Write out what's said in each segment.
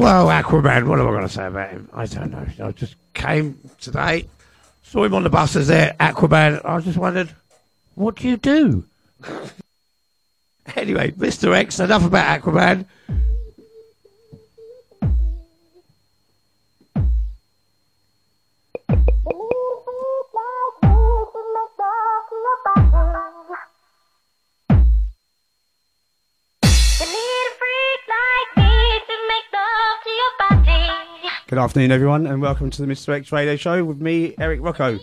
Well, Aquaman, what am I going to say about him? I don't know. I just came today, saw him on the buses there, Aquaman. I just wondered, what do you do? anyway, Mr. X, enough about Aquaman. Good afternoon, everyone, and welcome to the Mr. X Radio Show with me, Eric Rocco.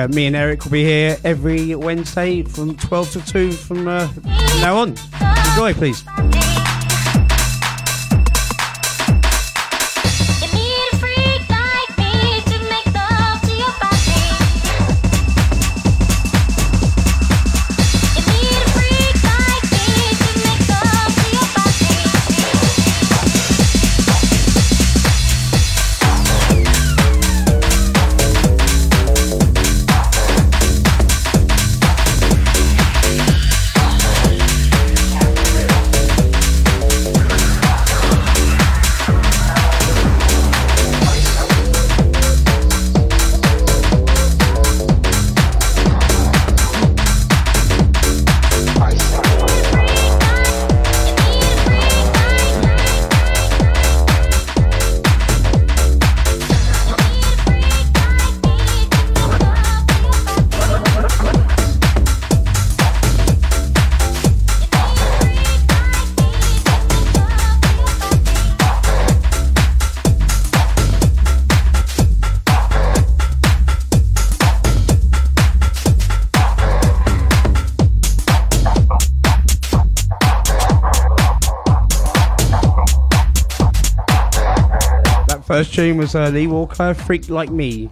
Yeah, me and Eric will be here every Wednesday from 12 to 2 from uh, now on. Enjoy, please. First tune was uh, Lee Walker, Freak Like Me.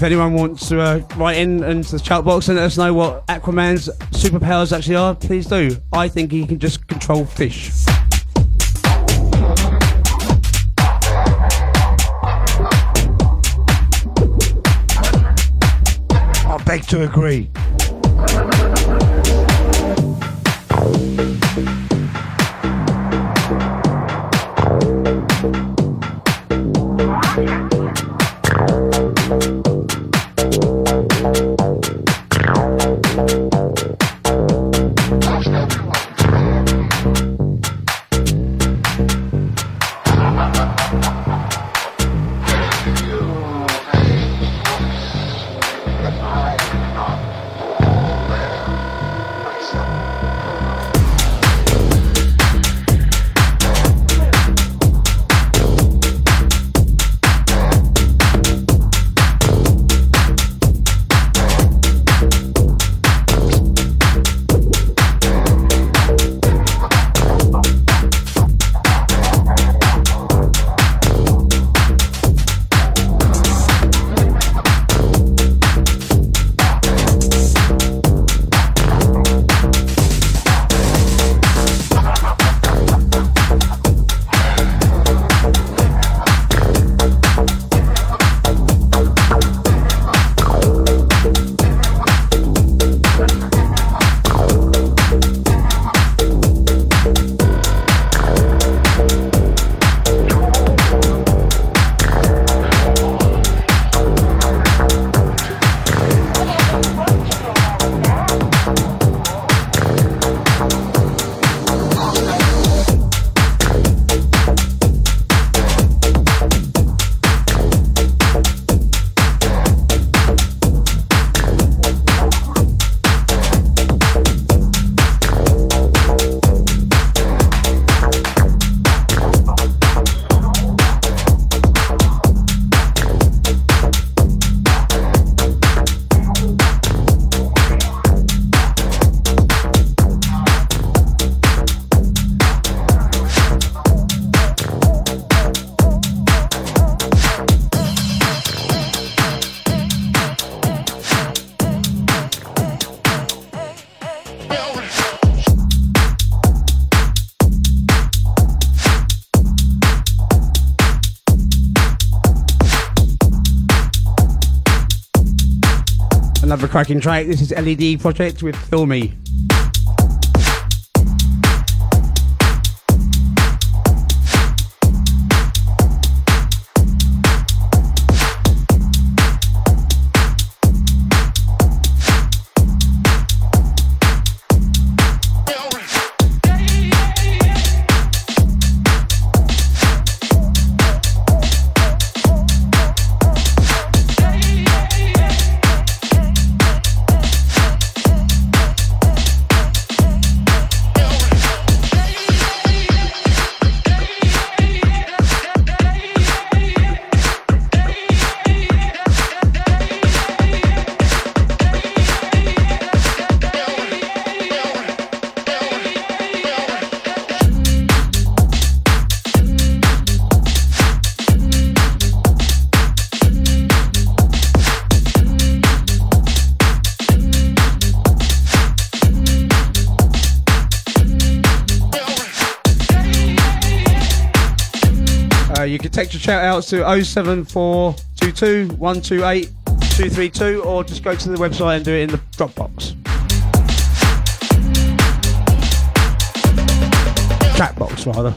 If anyone wants to uh, write in into the chat box and let us know what Aquaman's superpowers actually are, please do. I think he can just control fish. I beg to agree. Cracking track. This is LED Project with Filmy. Shout outs to 07422 128 232 or just go to the website and do it in the Dropbox. Chat box, rather.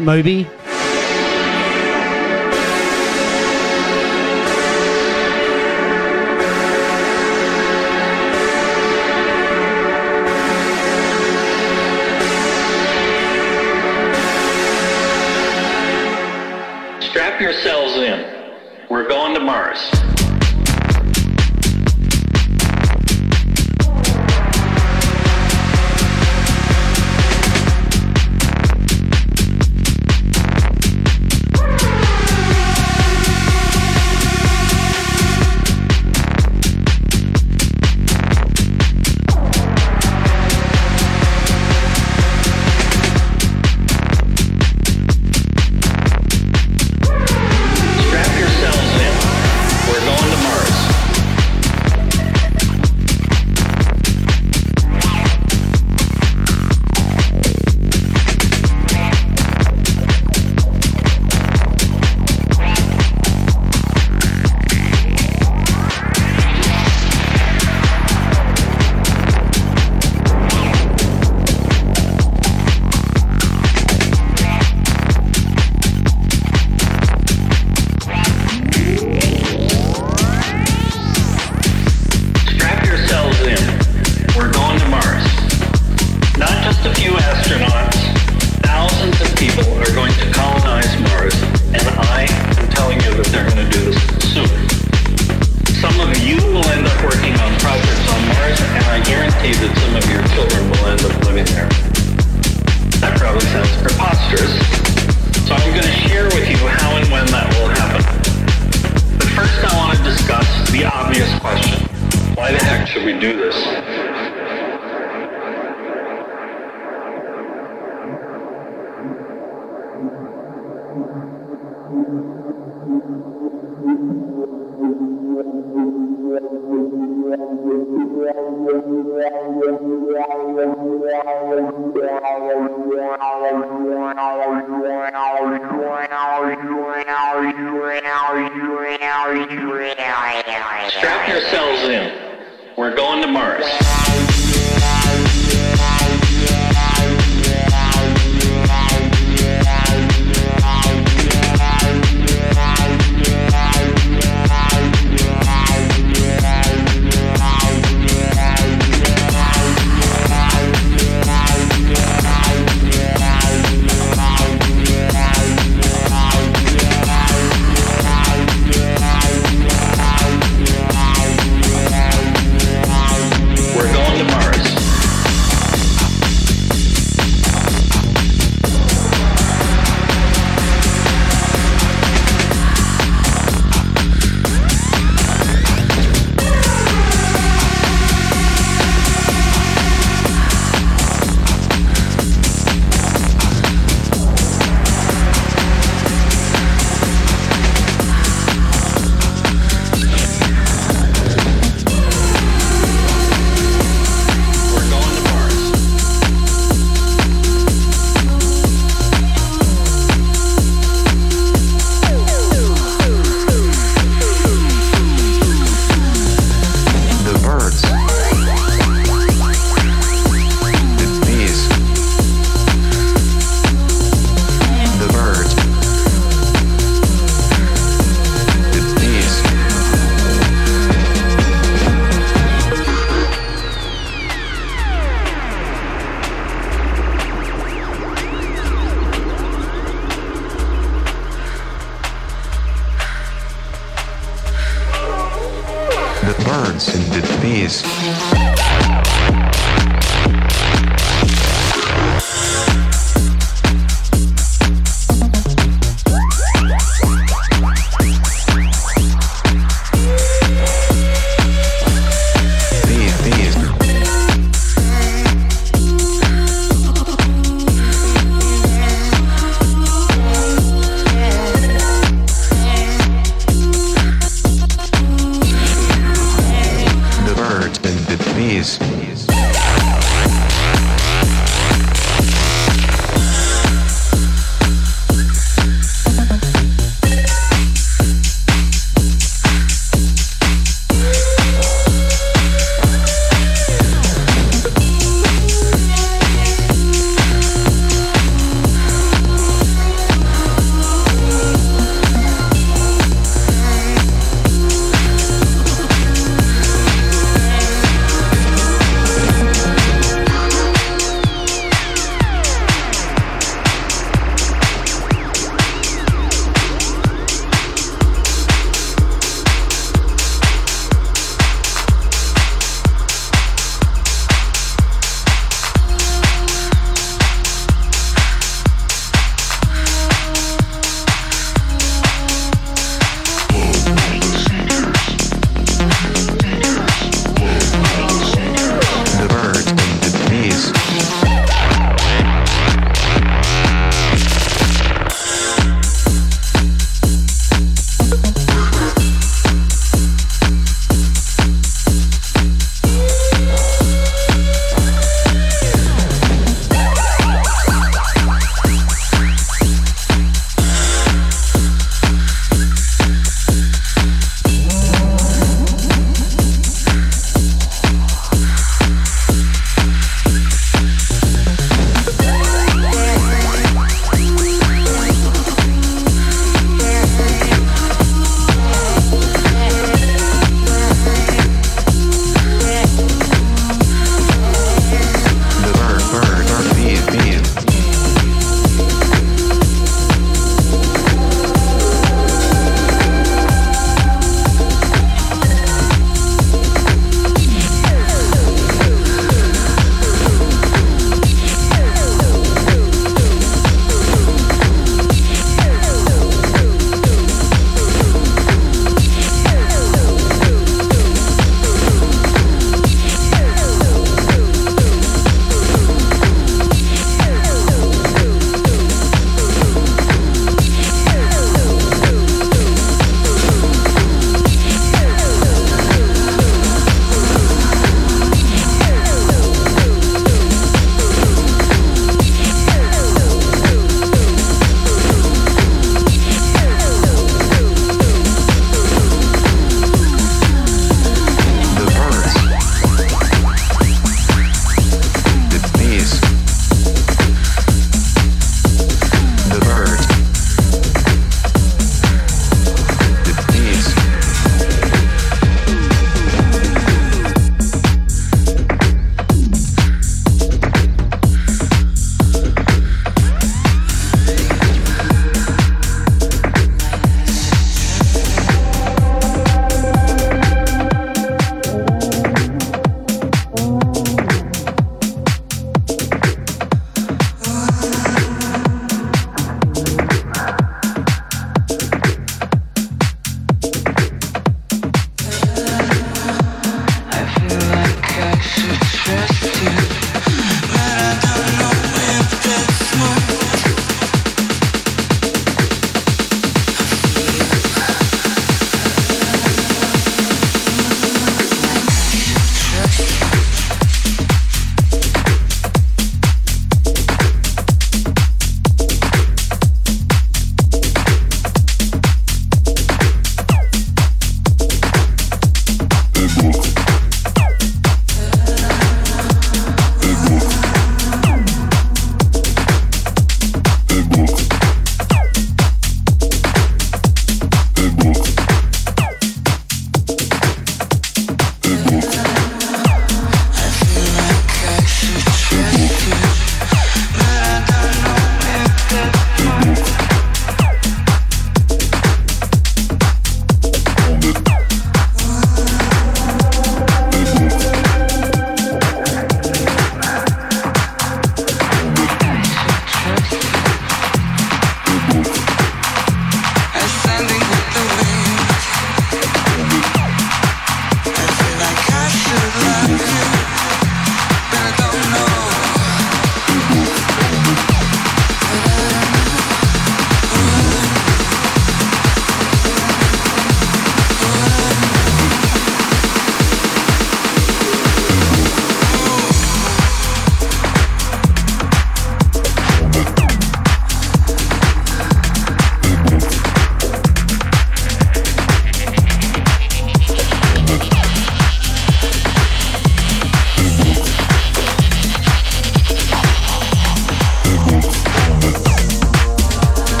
Moby.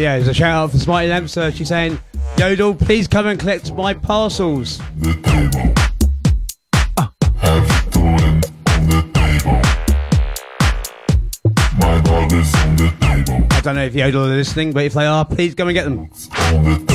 yeah, there's a shout out for Smarty Lampster. She's saying, Yodel, please come and collect my parcels. I don't know if Yodel are listening, but if they are, please come and get them.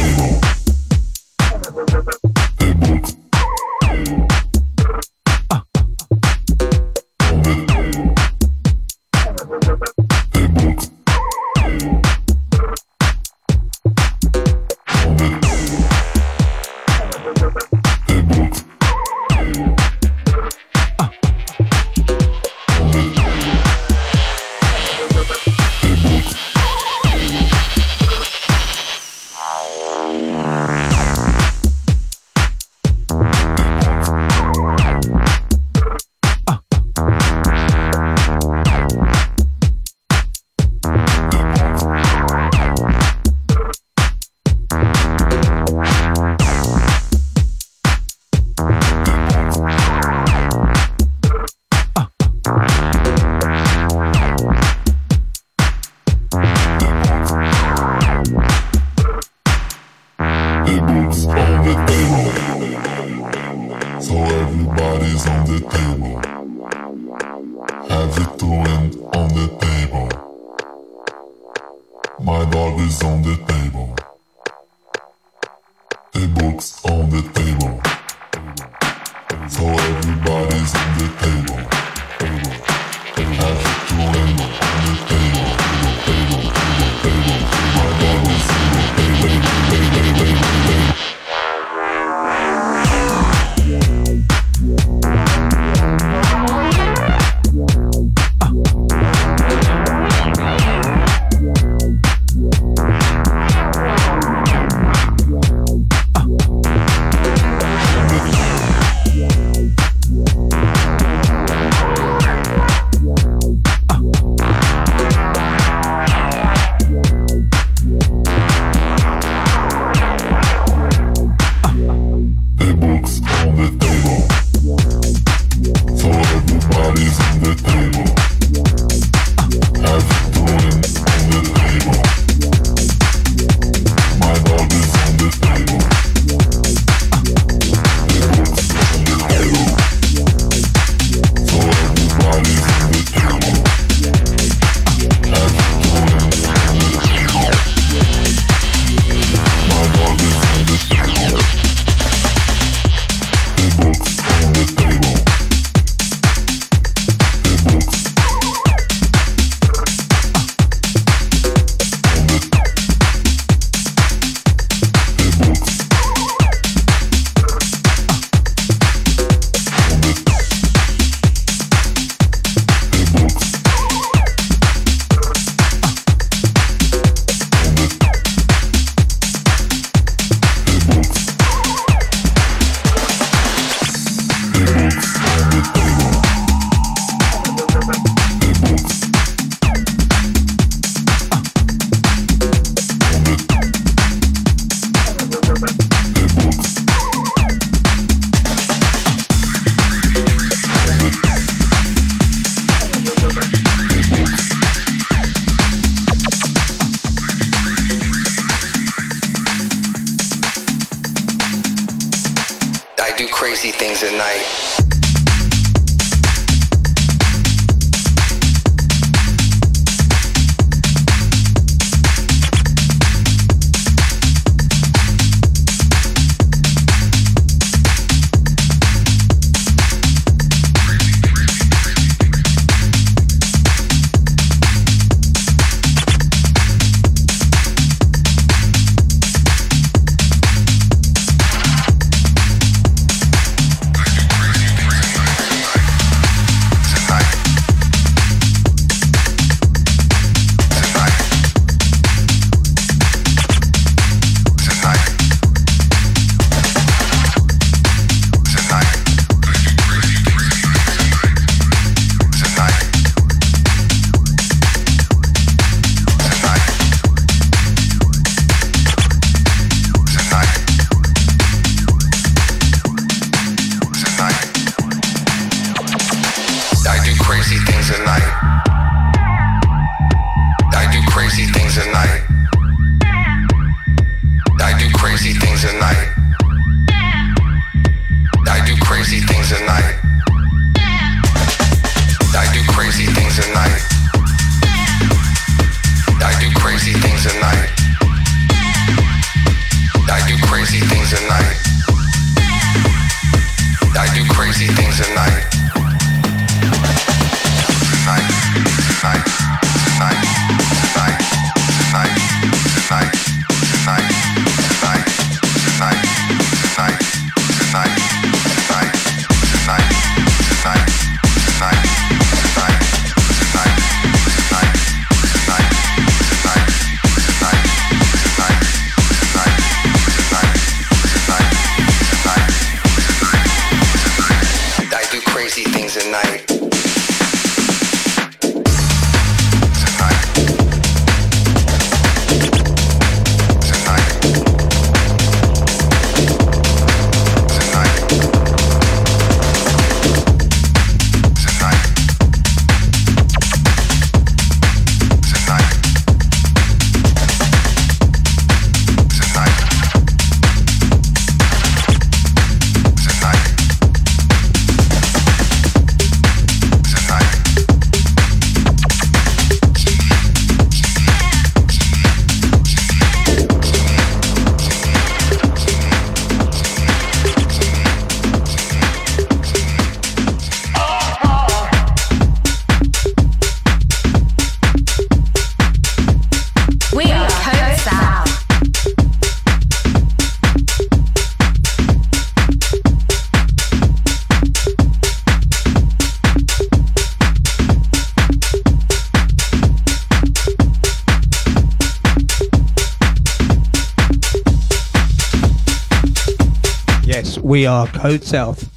Code South.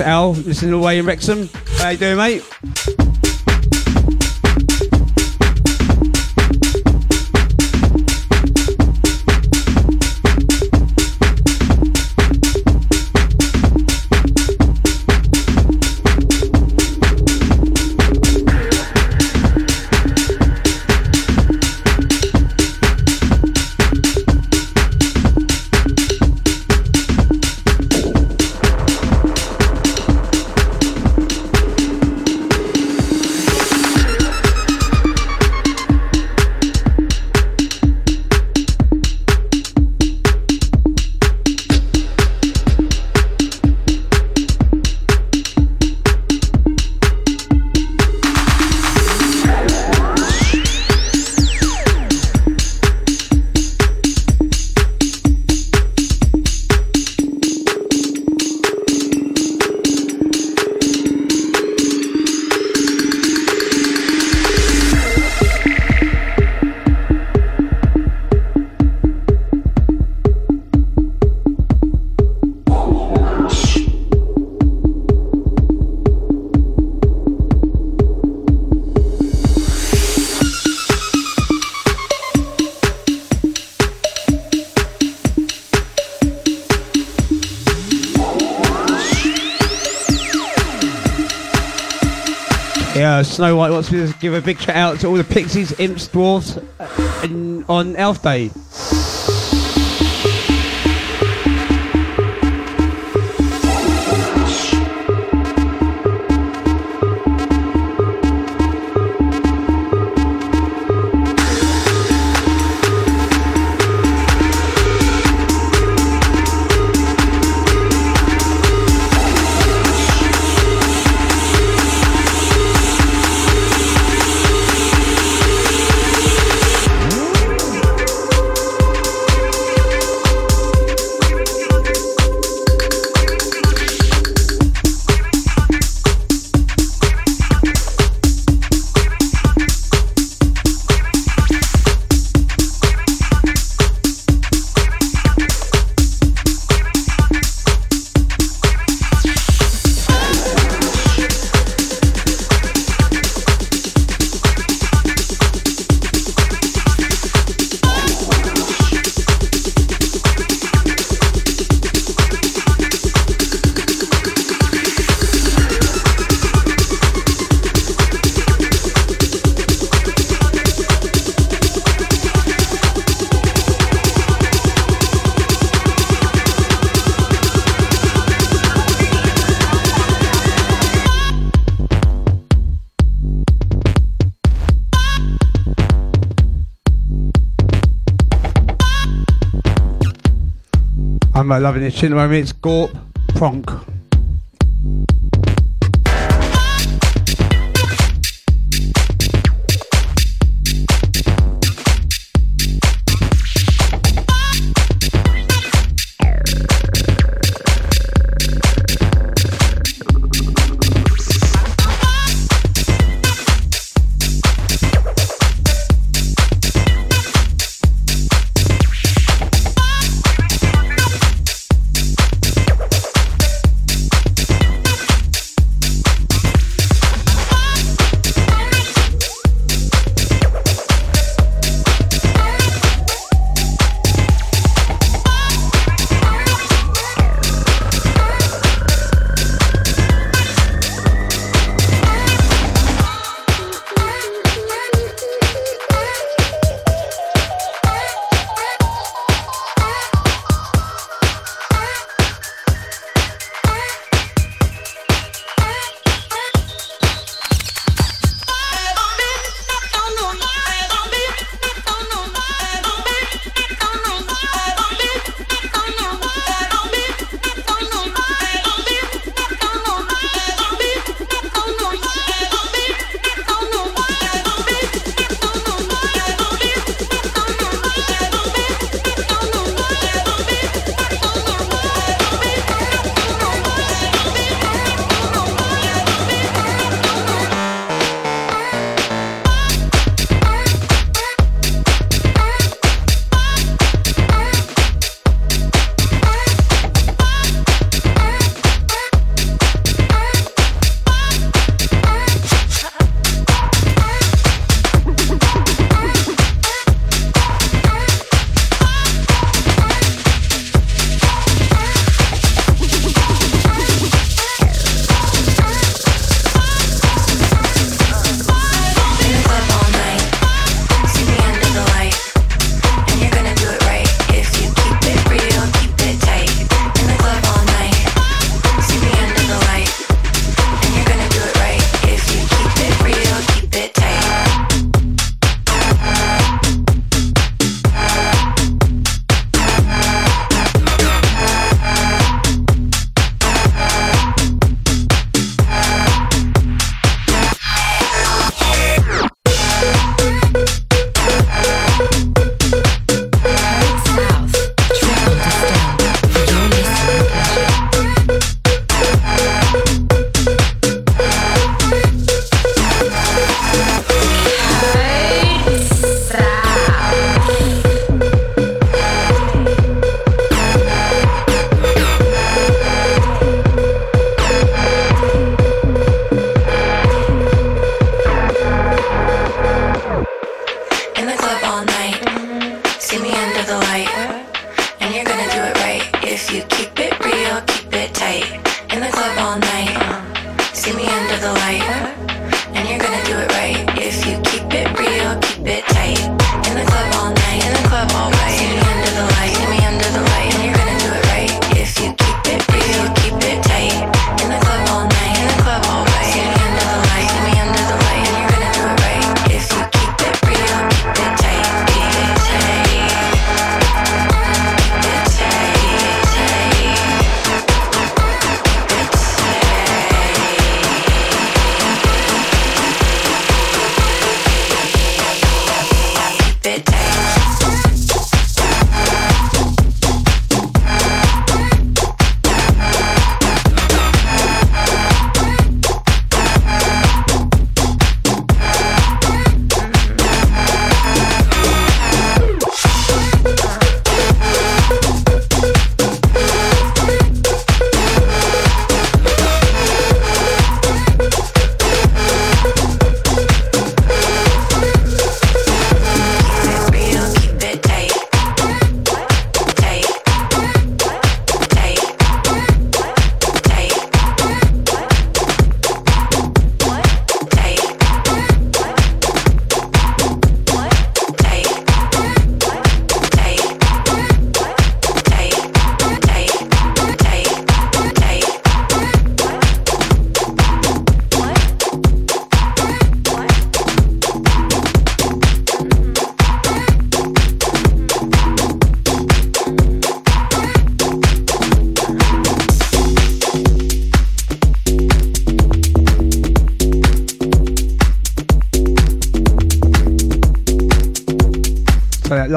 Al, listening away in Wrexham. How you doing, mate? To give a big shout out to all the pixies, imps, dwarves, in, on Elf Day. Loving this shit at the moment. It's Gorp Pronk.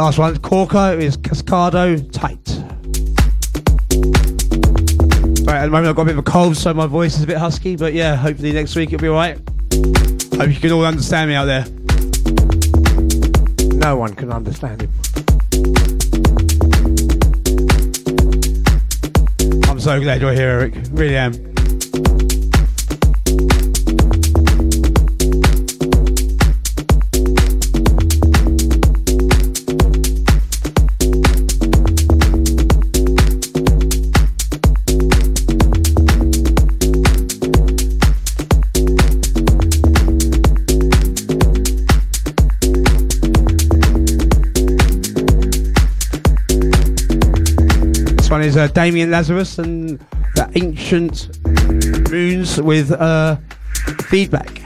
Last one, Corco is Cascado Tight. Right, at the moment I've got a bit of a cold, so my voice is a bit husky, but yeah, hopefully next week it'll be alright. Hope you can all understand me out there. No one can understand him. I'm so glad you're here, Eric. Really am. Is uh, Damian Lazarus and the Ancient Moons with uh, feedback.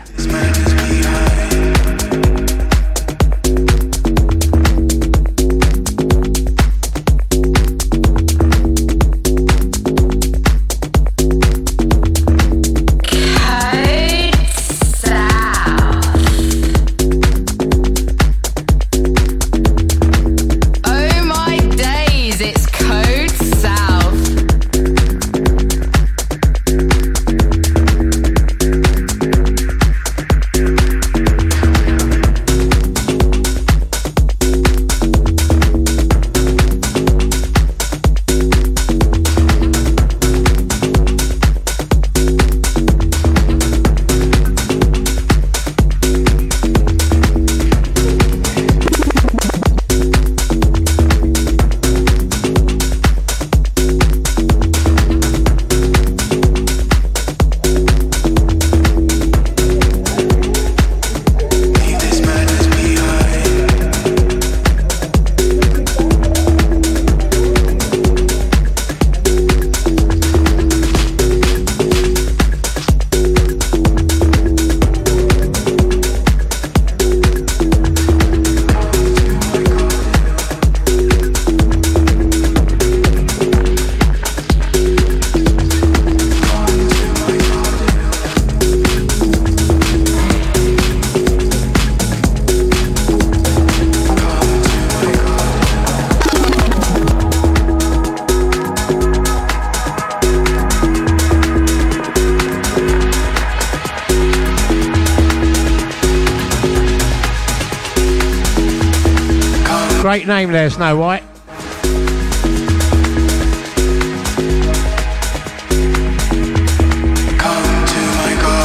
Great name there, Snow White.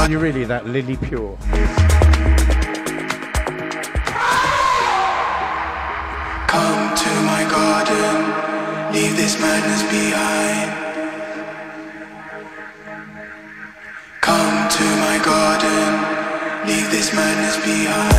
You're really that lily pure. Come to my garden, leave this madness behind. Come to my garden, leave this madness behind.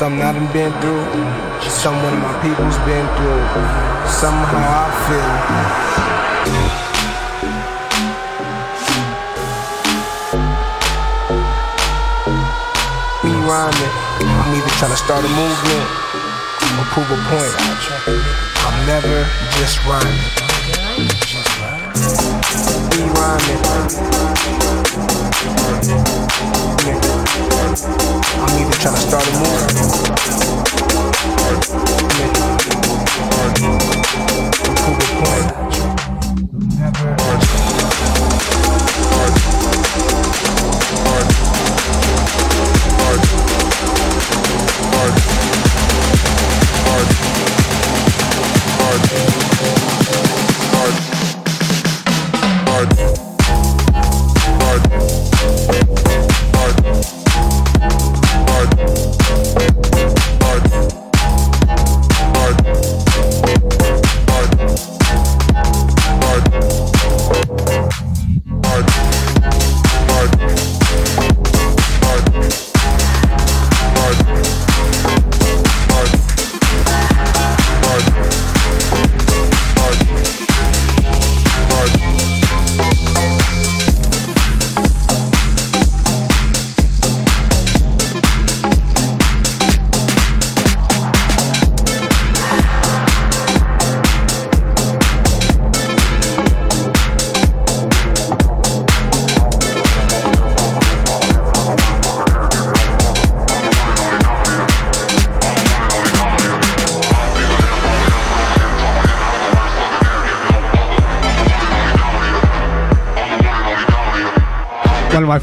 something I done been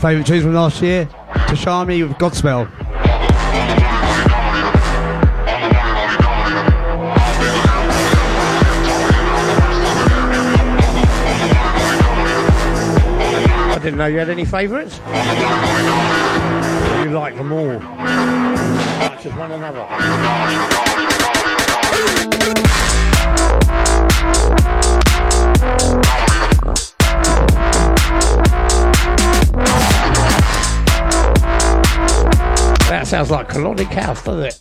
favourite tunes from last year, Tashami with Godspell. I didn't know you had any favourites. You like them all, much as one another. Sounds like Colonic House, doesn't it?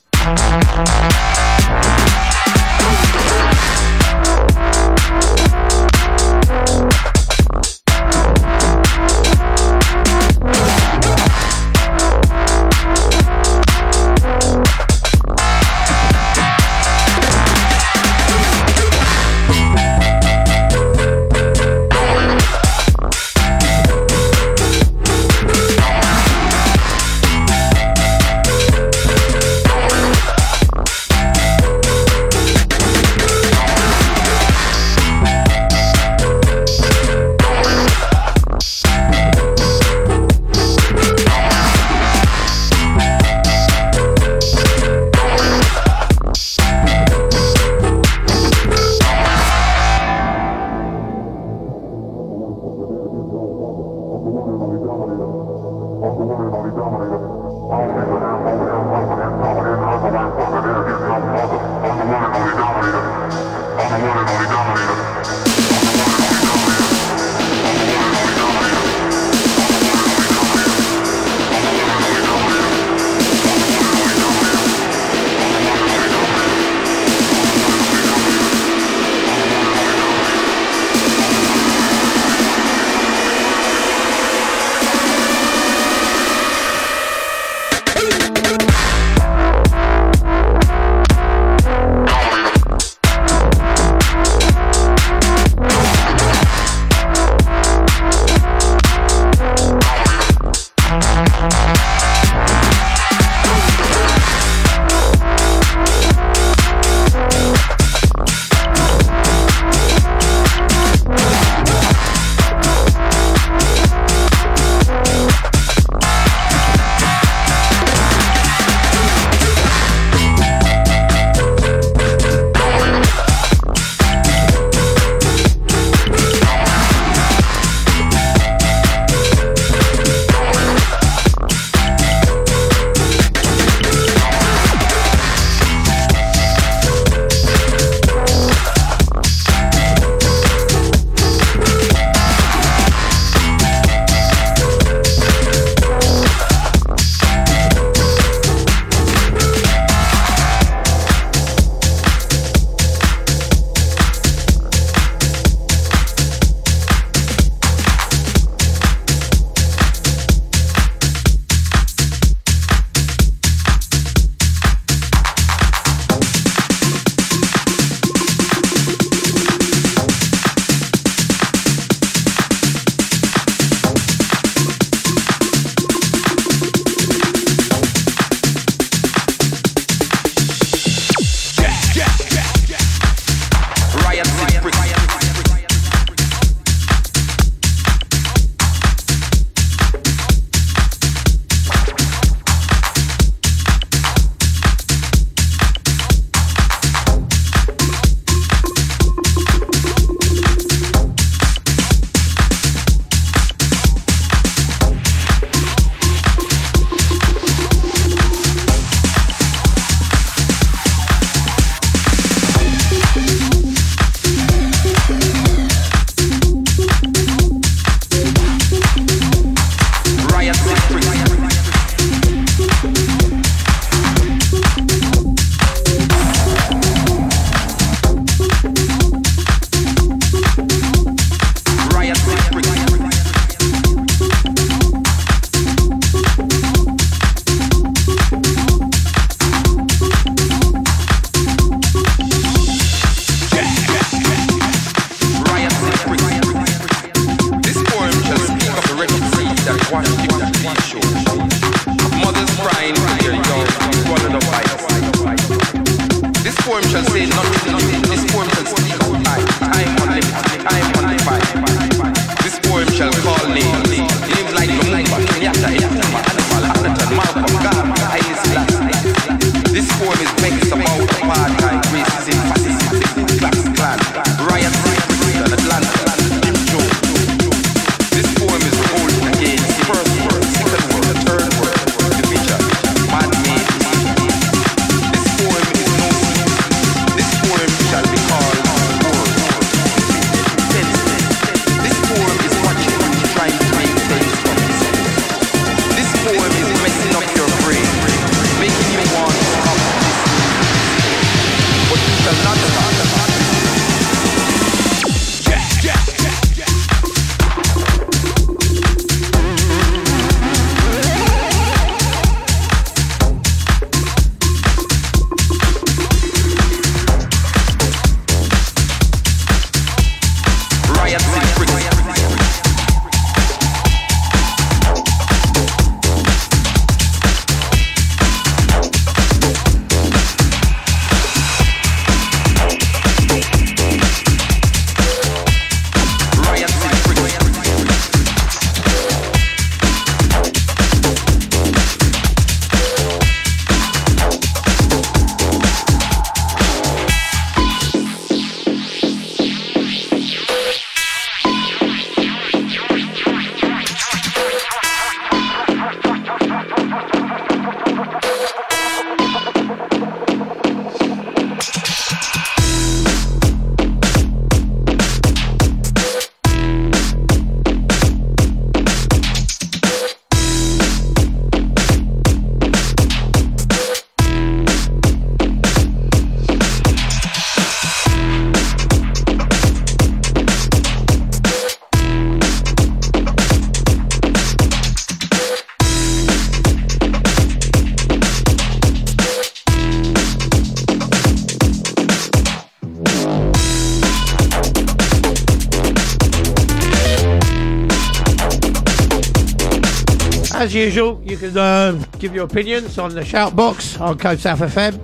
Usual, you can uh, give your opinions on the shout box on Code South FM,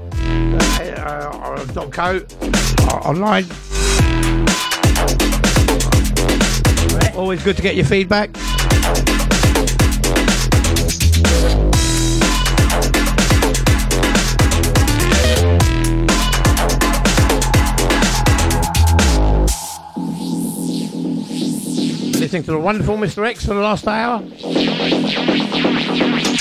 uh, uh, co, uh, online. Always good to get your feedback. Listening to the wonderful Mr. X for the last hour. Brighton's longest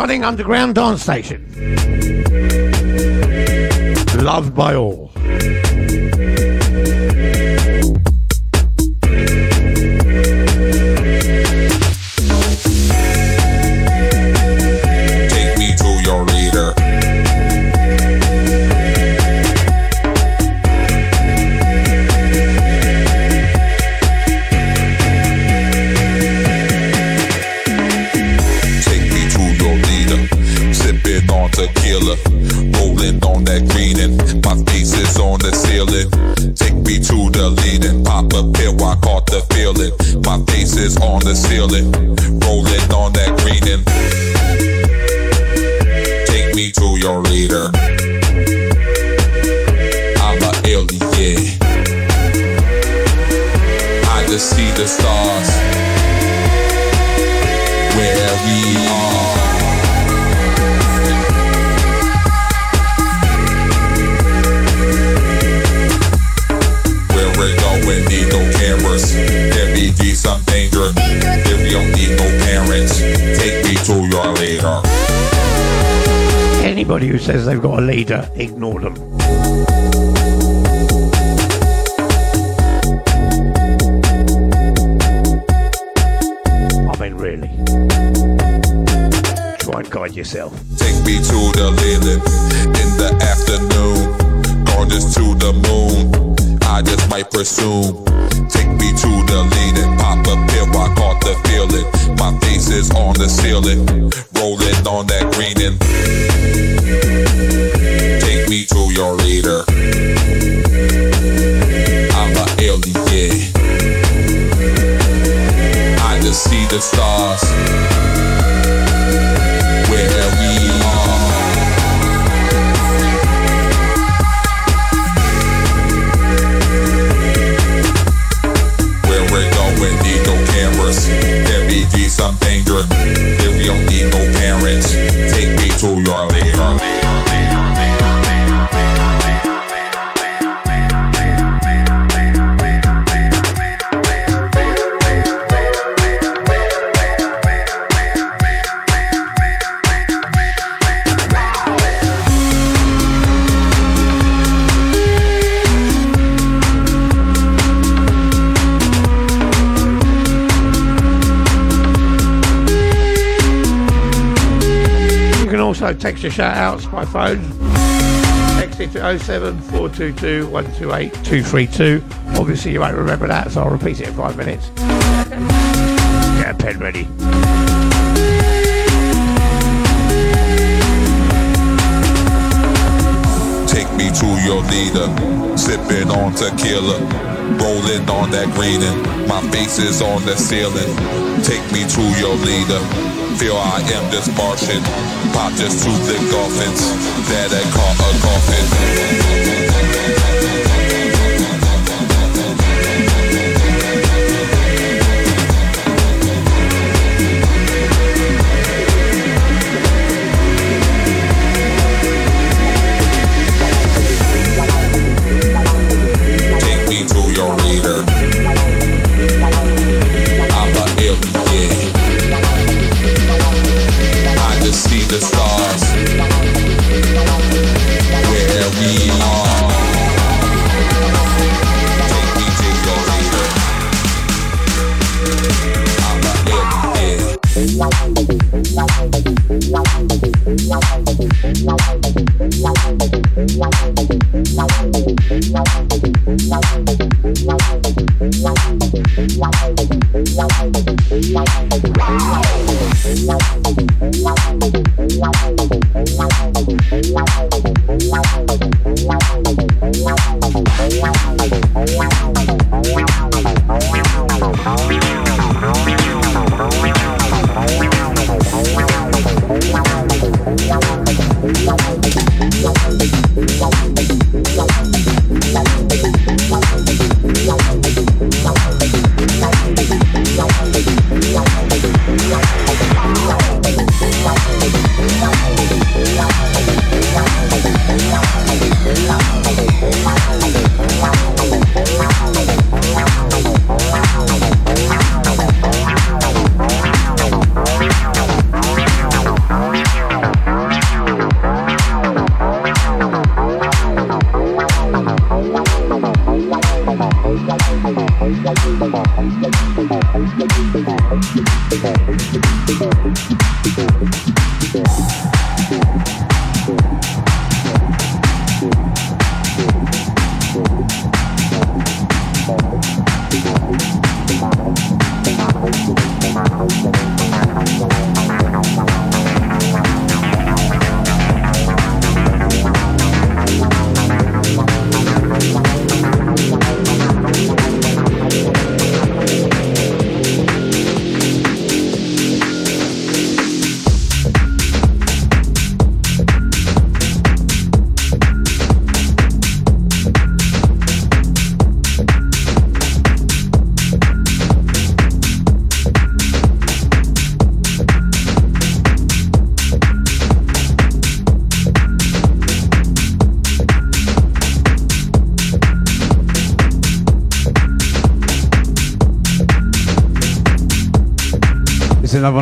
running underground dance station. Loved by all. They've got a leader, ignore them. Also text your shout outs by phone. Text it to 07 422 128 232. Obviously, you won't remember that, so I'll repeat it in five minutes. Get a pen ready. Take me to your leader. Sipping on tequila. Rolling on that greening. My face is on the ceiling. Take me to your leader. Feel I am this Martian. Pop just two thick dolphins. That I caught a coffin.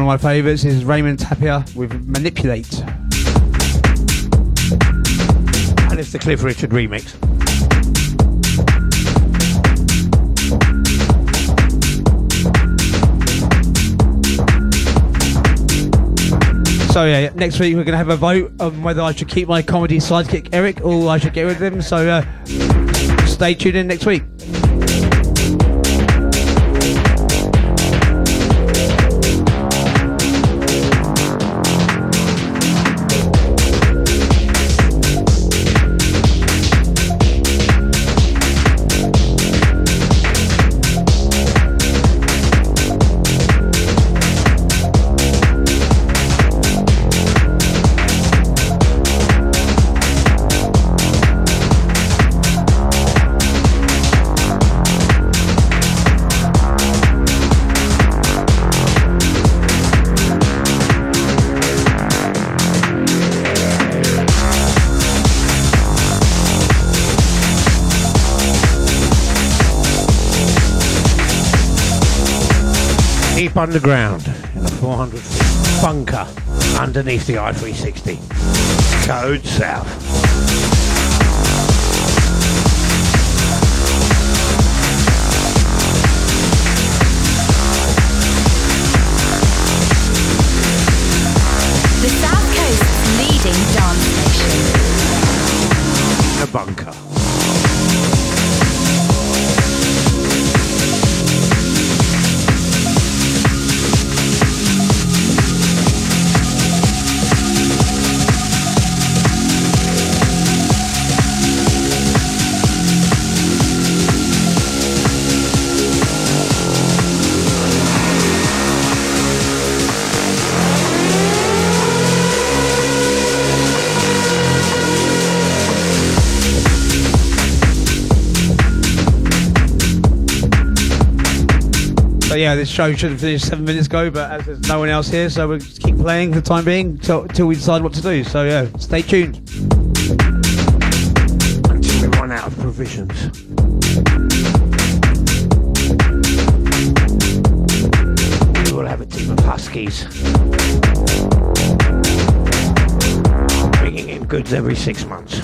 My favourites. Is Raymond Tapia with Manipulate. And it's the Cliff Richard remix. So yeah, next week we're gonna have a vote on whether I should keep my comedy sidekick Eric or I should get rid of him. So uh, stay tuned in next week. Underground in a 400 bunker underneath the I-360. Code South. So yeah, this show should have finished seven minutes ago, but as there's no one else here, so we'll just keep playing for the time being till, till we decide what to do. So yeah, stay tuned. Until we run out of provisions. We will have a team of huskies. Bringing in goods every six months.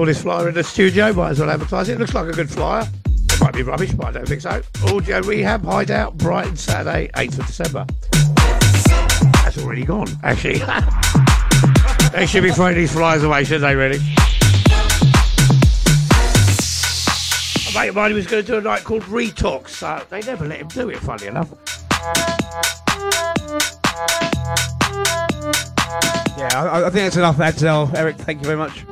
Saw this flyer in the studio. Might as well advertise it. Looks like a good flyer. Might be rubbish, but I don't think so. Audio Rehab Hideout, Brighton, Saturday, 8th of December. That's already gone, actually. they should be throwing these flyers away, should they, really? A mate of mine was going to do a night called Retox, so they never let him do it, funny enough. Yeah, I, I think that's enough. All. Eric, thank you very much.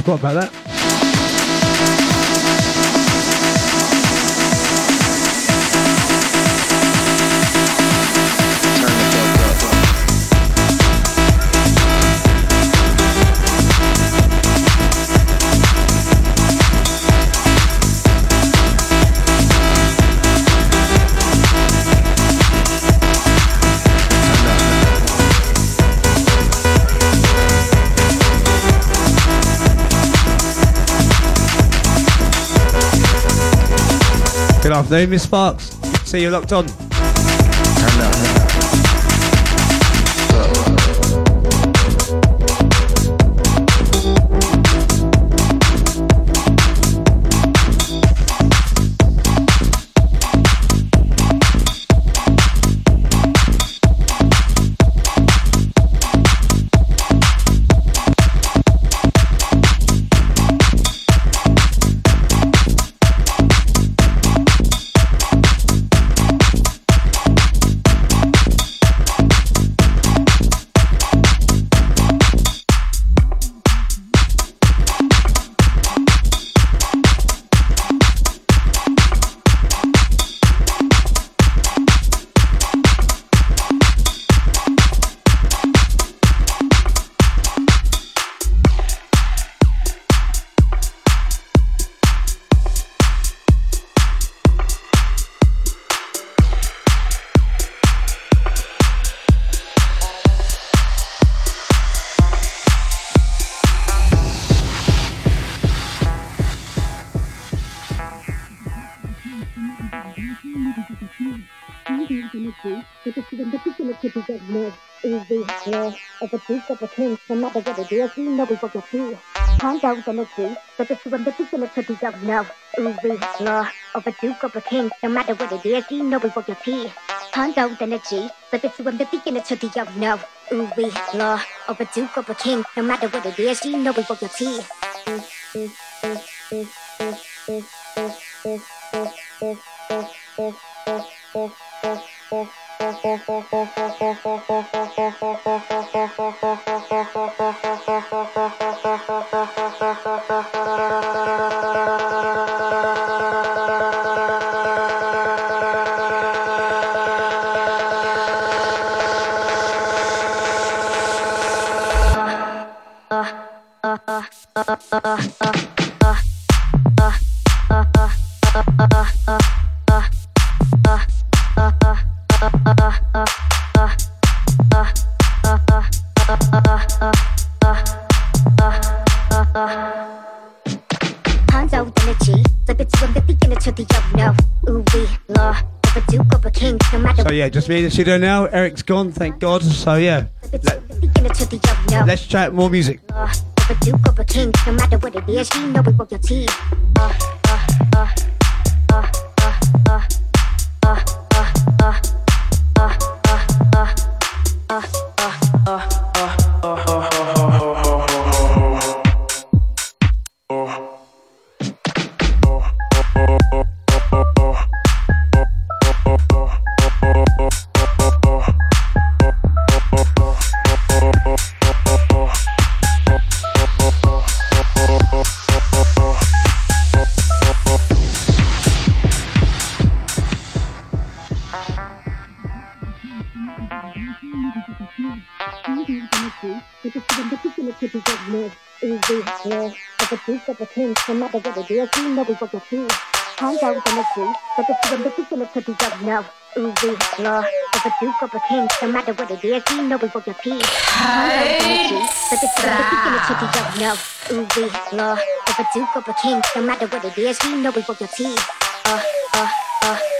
Forgot about that. Afternoon, Miss Sparks. See you locked on. It's weak of a king, no matter what it is, you know we will get through. Find out the energy, but this is when the people to be don't know. Ooh, law of a duke of a king, no matter what it is, you know we will get through. Find out the energy, but this is when the beginner to the young know. Ooh, we law of a duke of a king, no matter what it is, you know we will get. Hands me in the studio now. Eric's gone, thank God. So yeah, know. let's chat more music. Law of a duke of a king, no matter what it is, you know we will get tea. Find out the but this is the beginner to the young know. Ooh, we law of a duke of a king, no matter what it is, you know we will get tea. Uh, uh, uh, uh,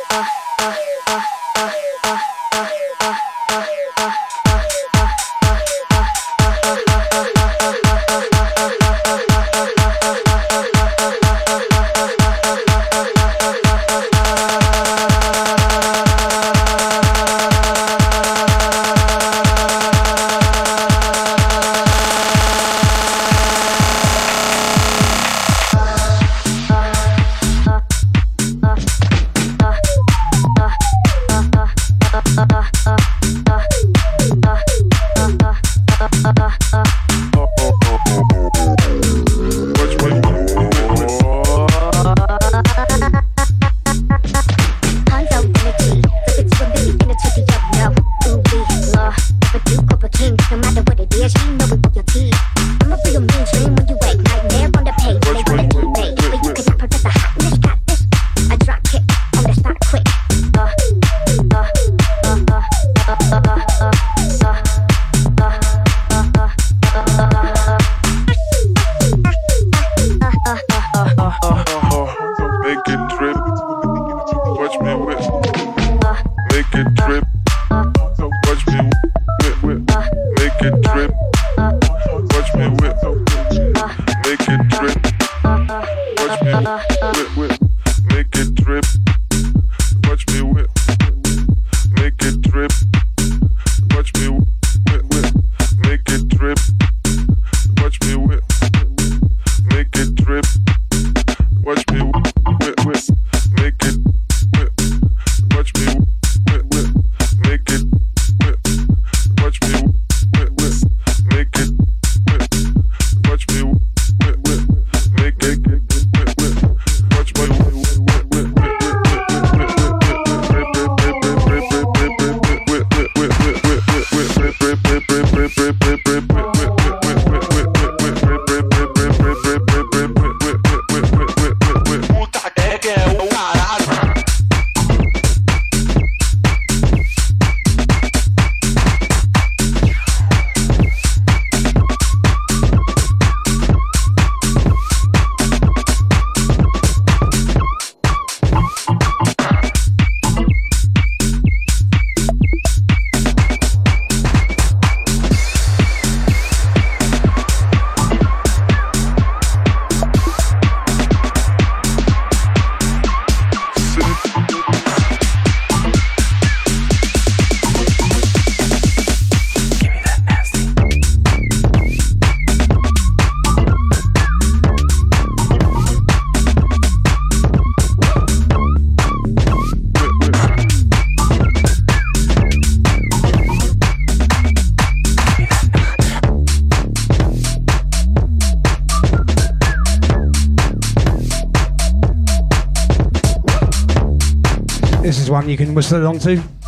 you can whistle along to.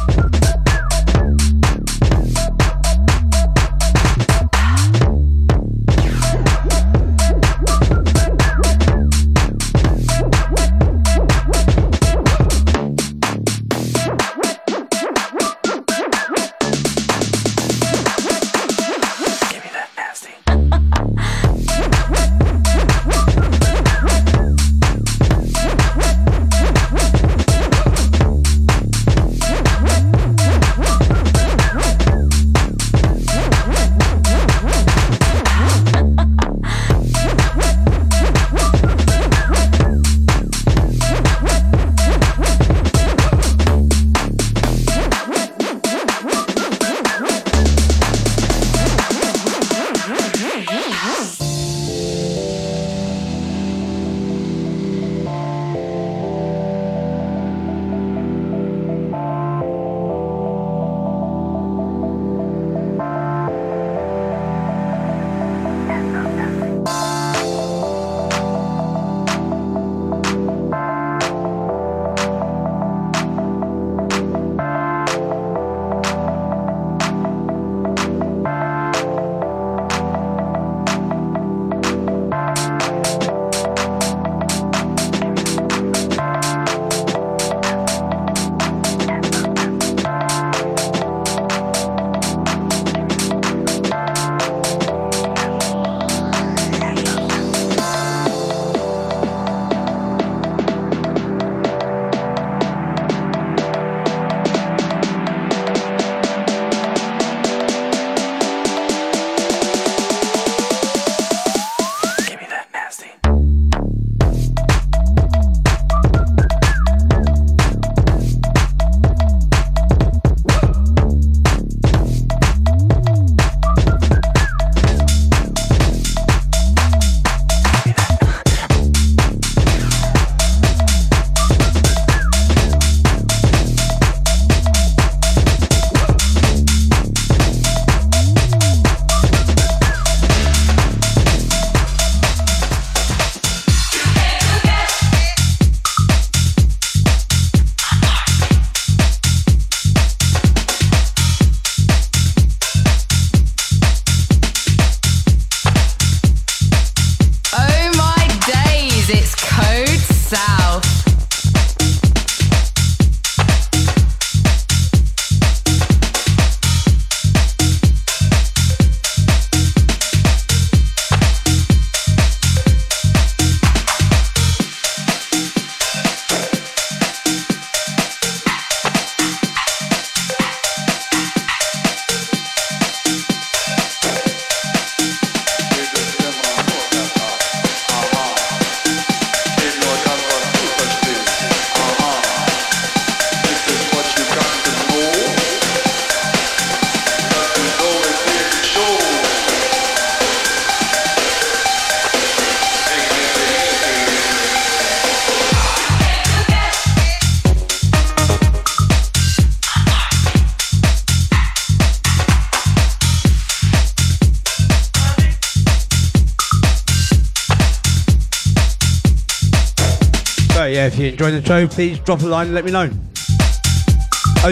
Enjoying the show, please drop a line and let me know.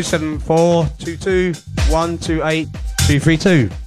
074 22 128 232.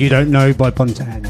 You Don't Know by Pontan.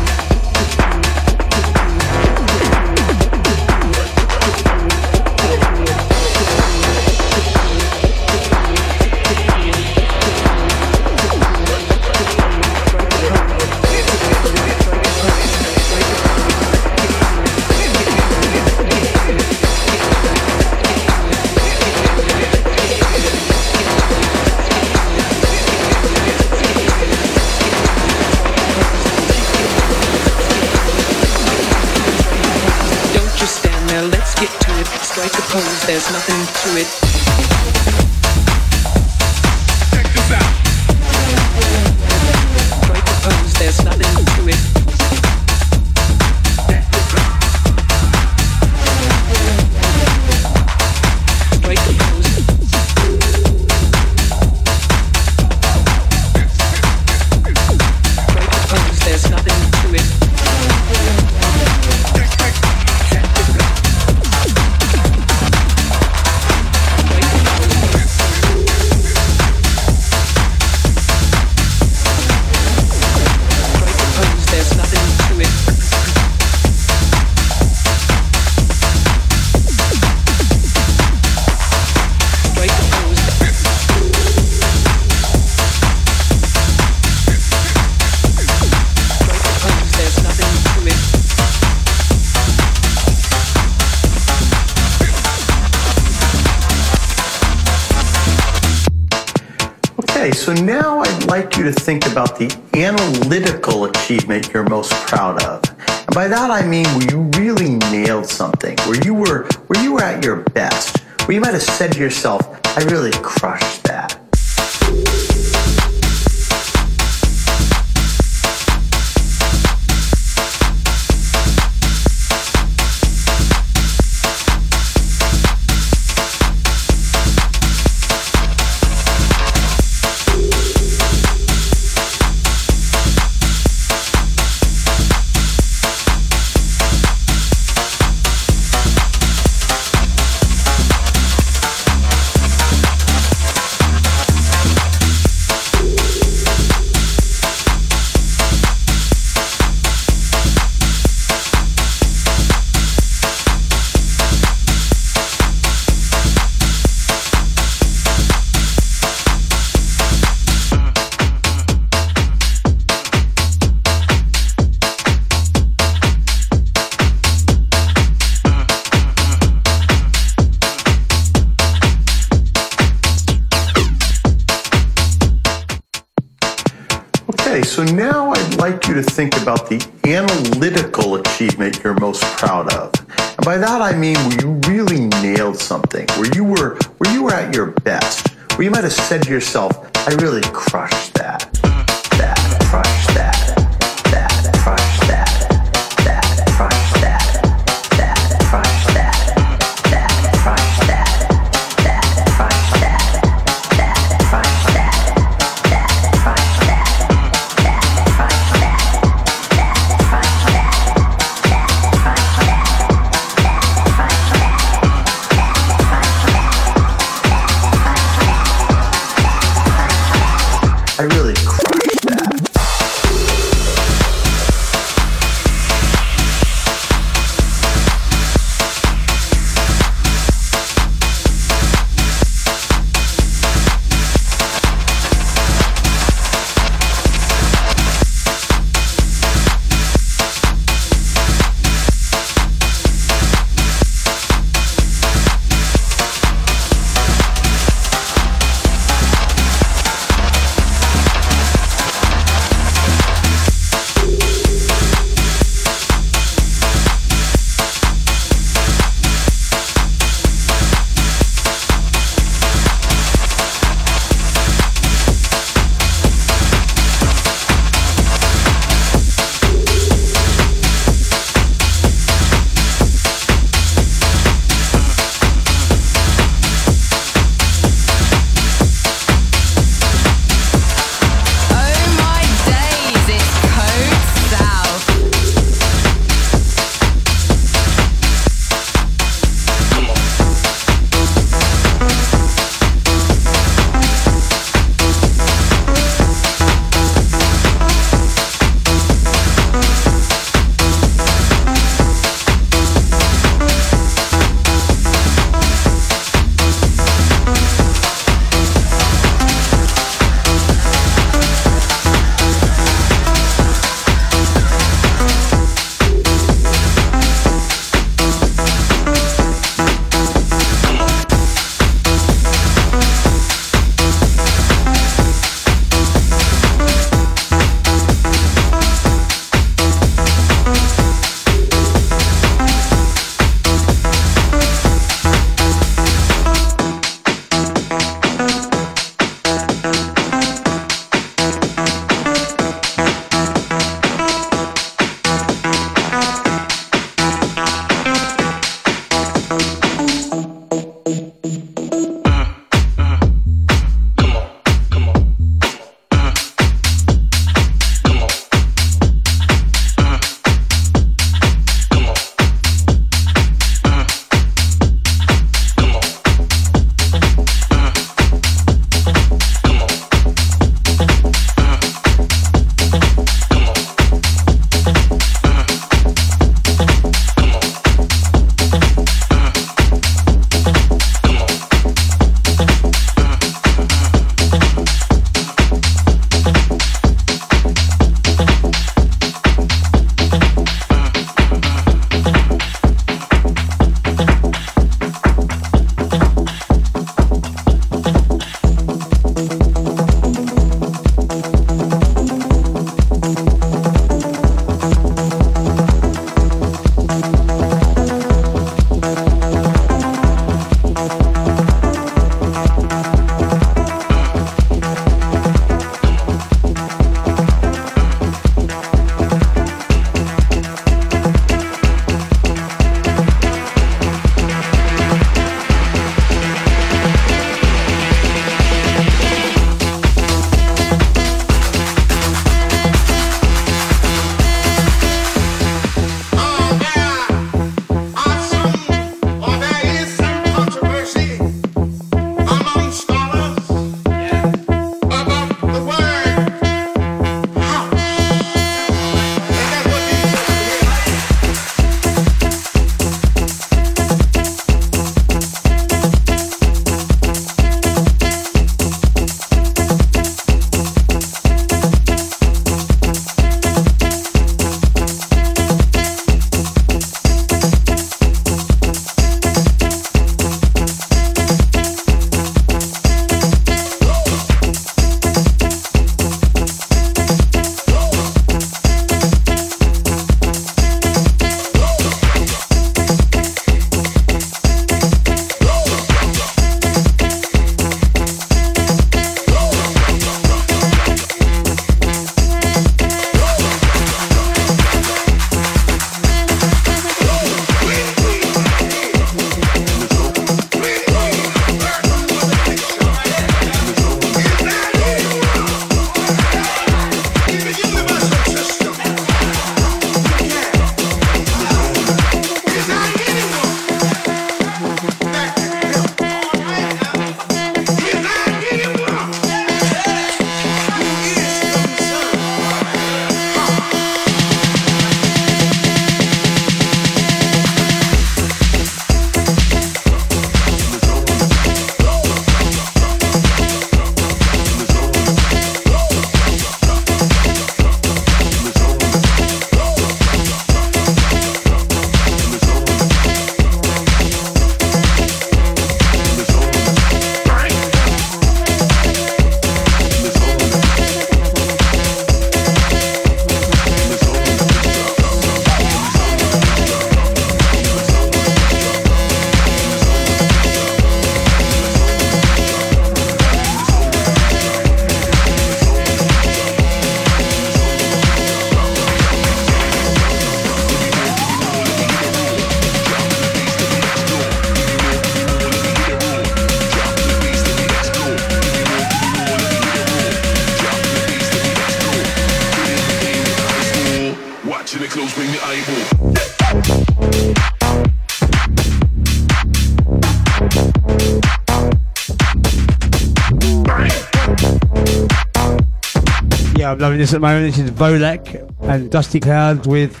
loving this at the moment. This is Volek and Dusty Clouds with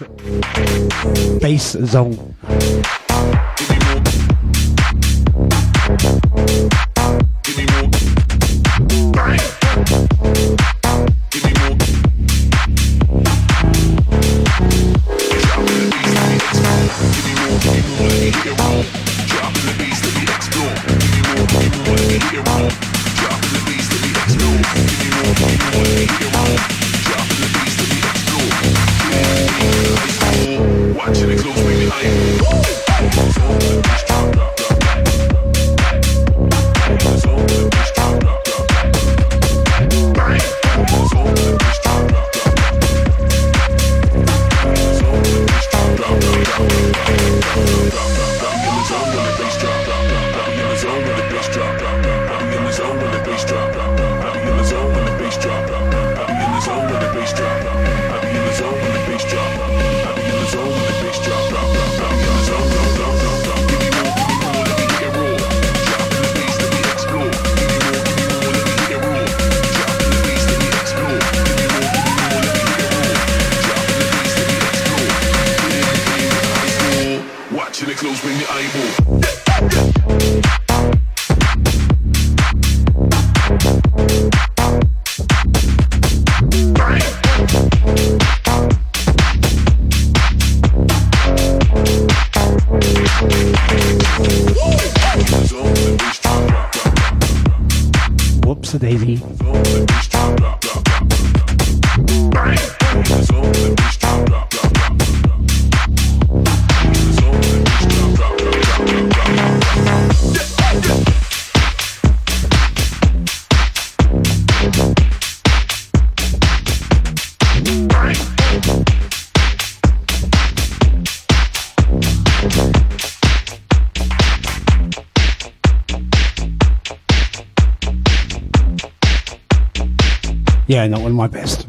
Bass Zone. Yeah, not one of my best.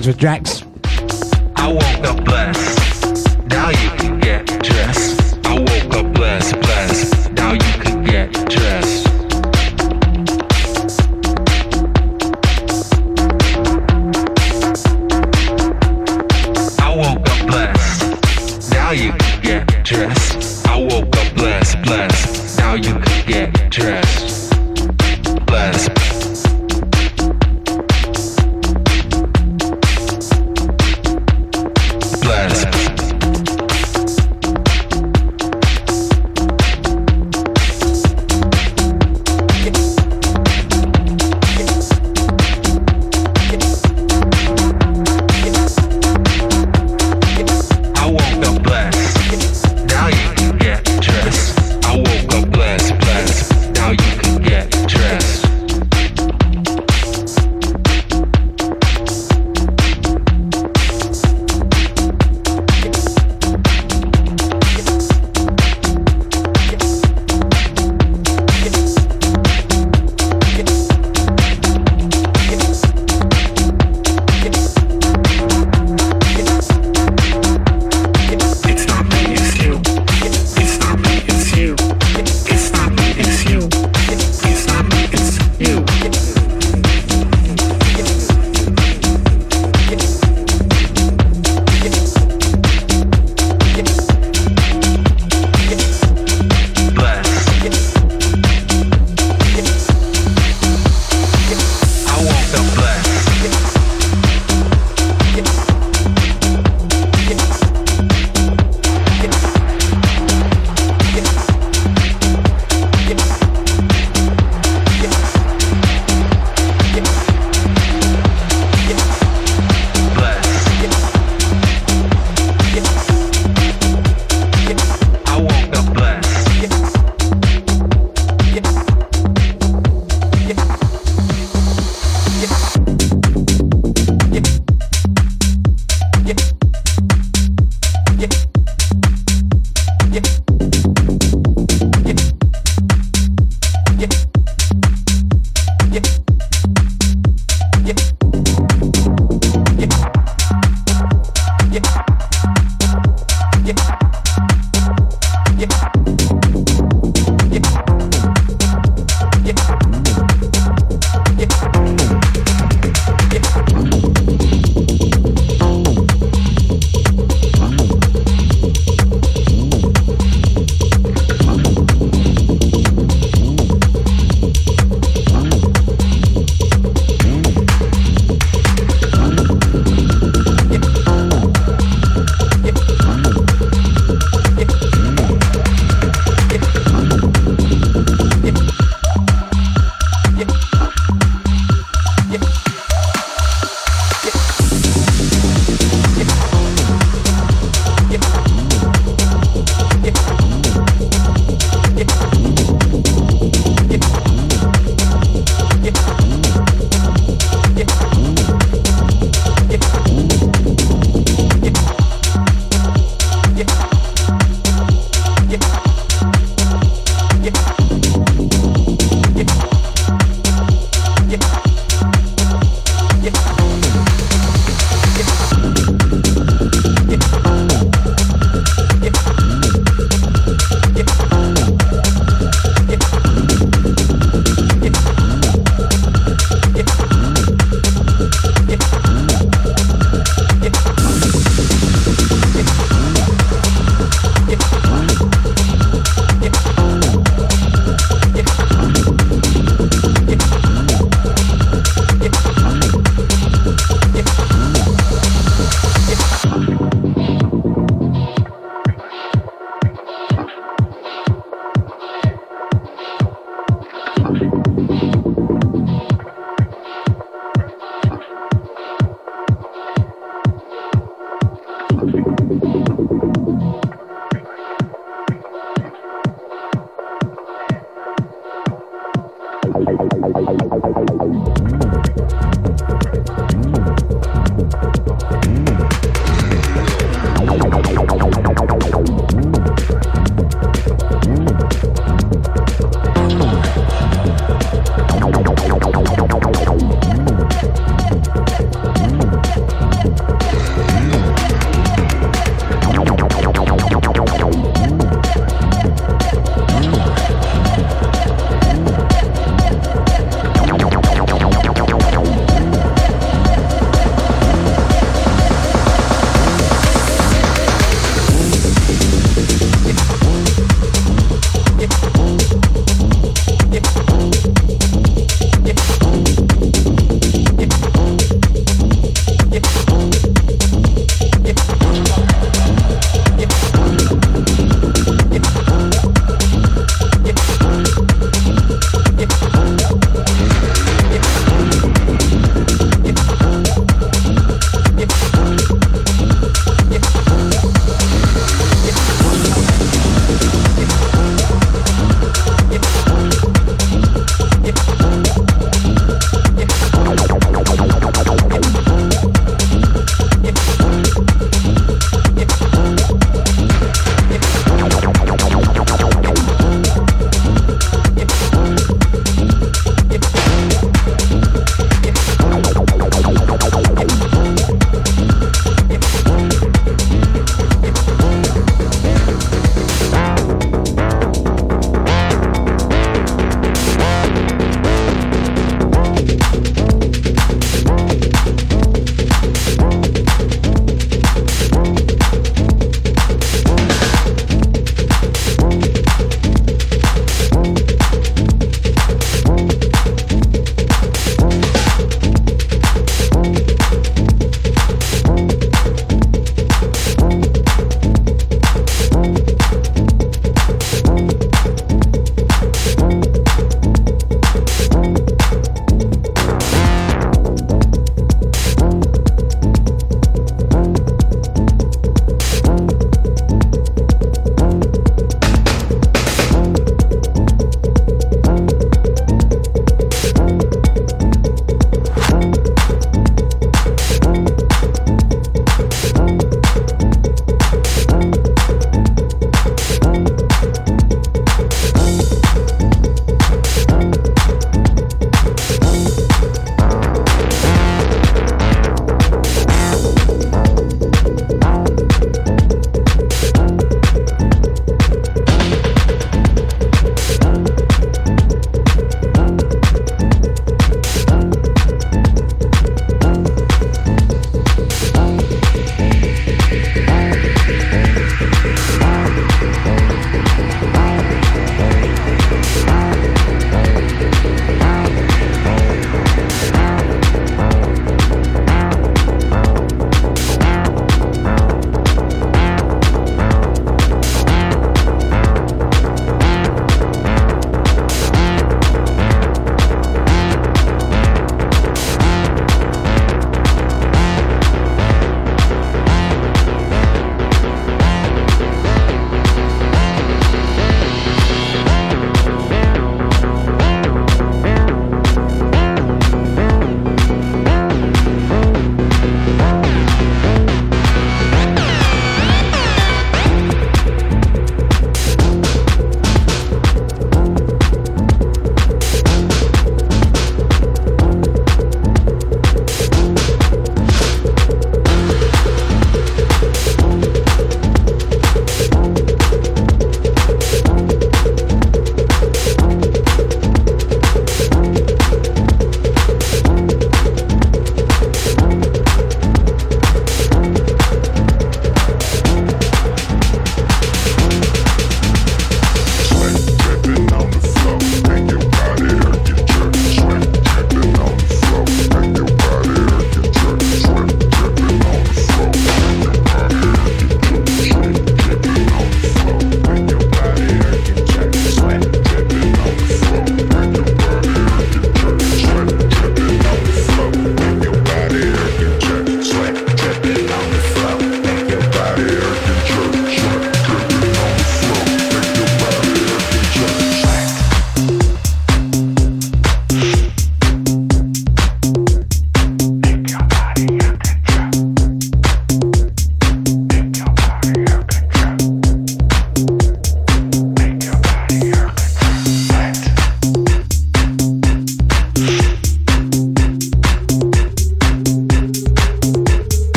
happens with Drax.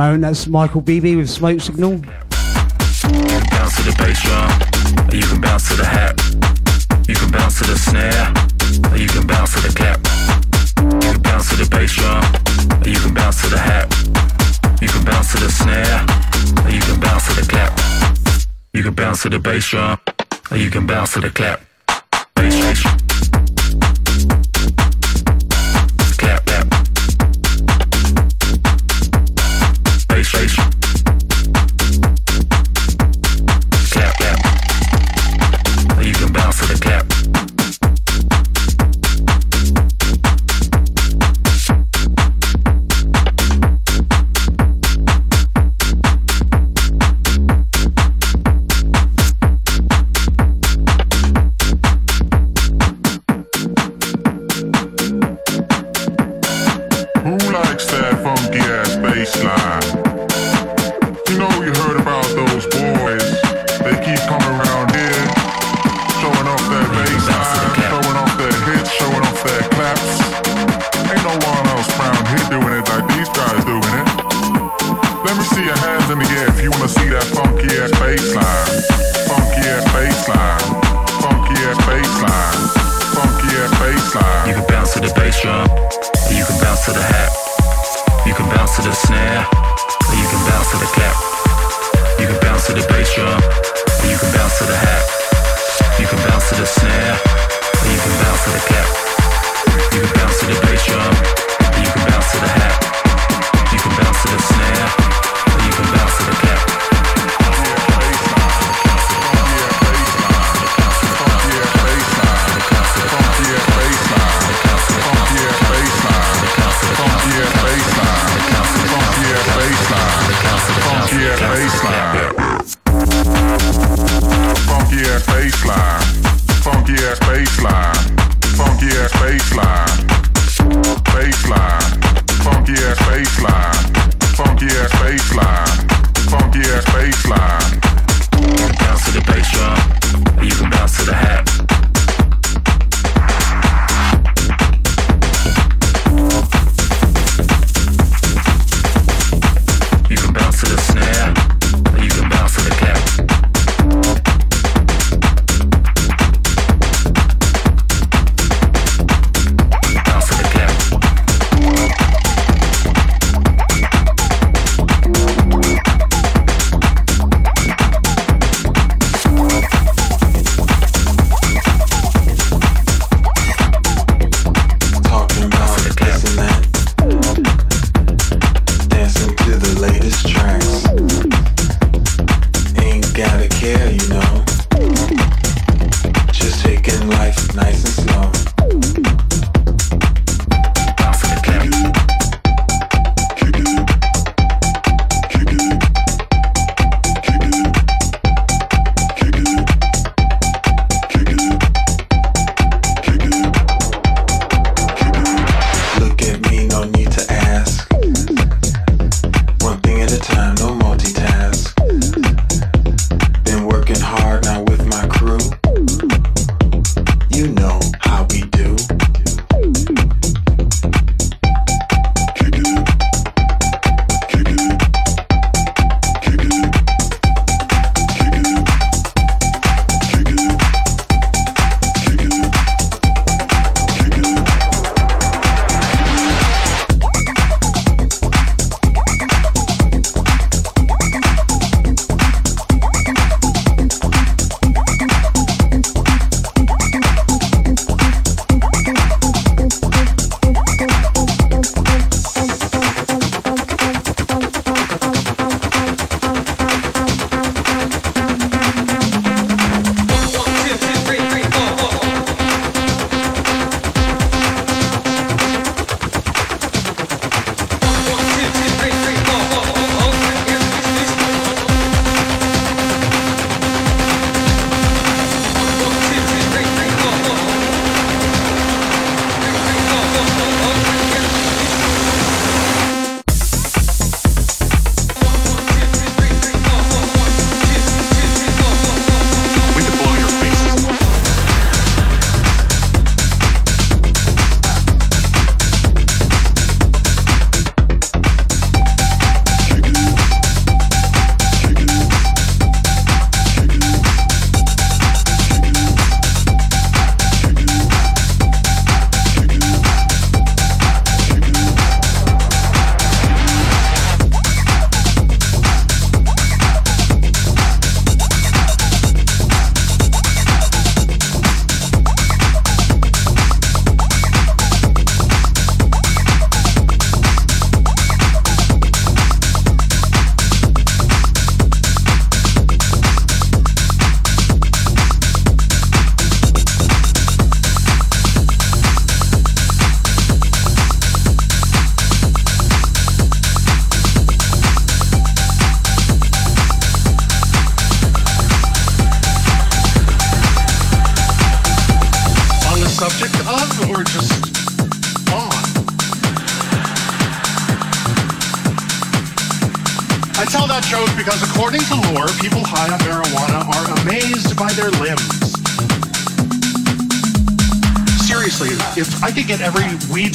Moan. That's Michael Beebe with Smoke Signal. Bounce to the bass drum. You can bounce to the hat. You can bounce to the snare. You can bounce to the cap. You can bounce to the bass drum. You can bounce to the hat. You can bounce to the snare. You can bounce to the clap. You can bounce to the bass drum. You can bounce to the clap.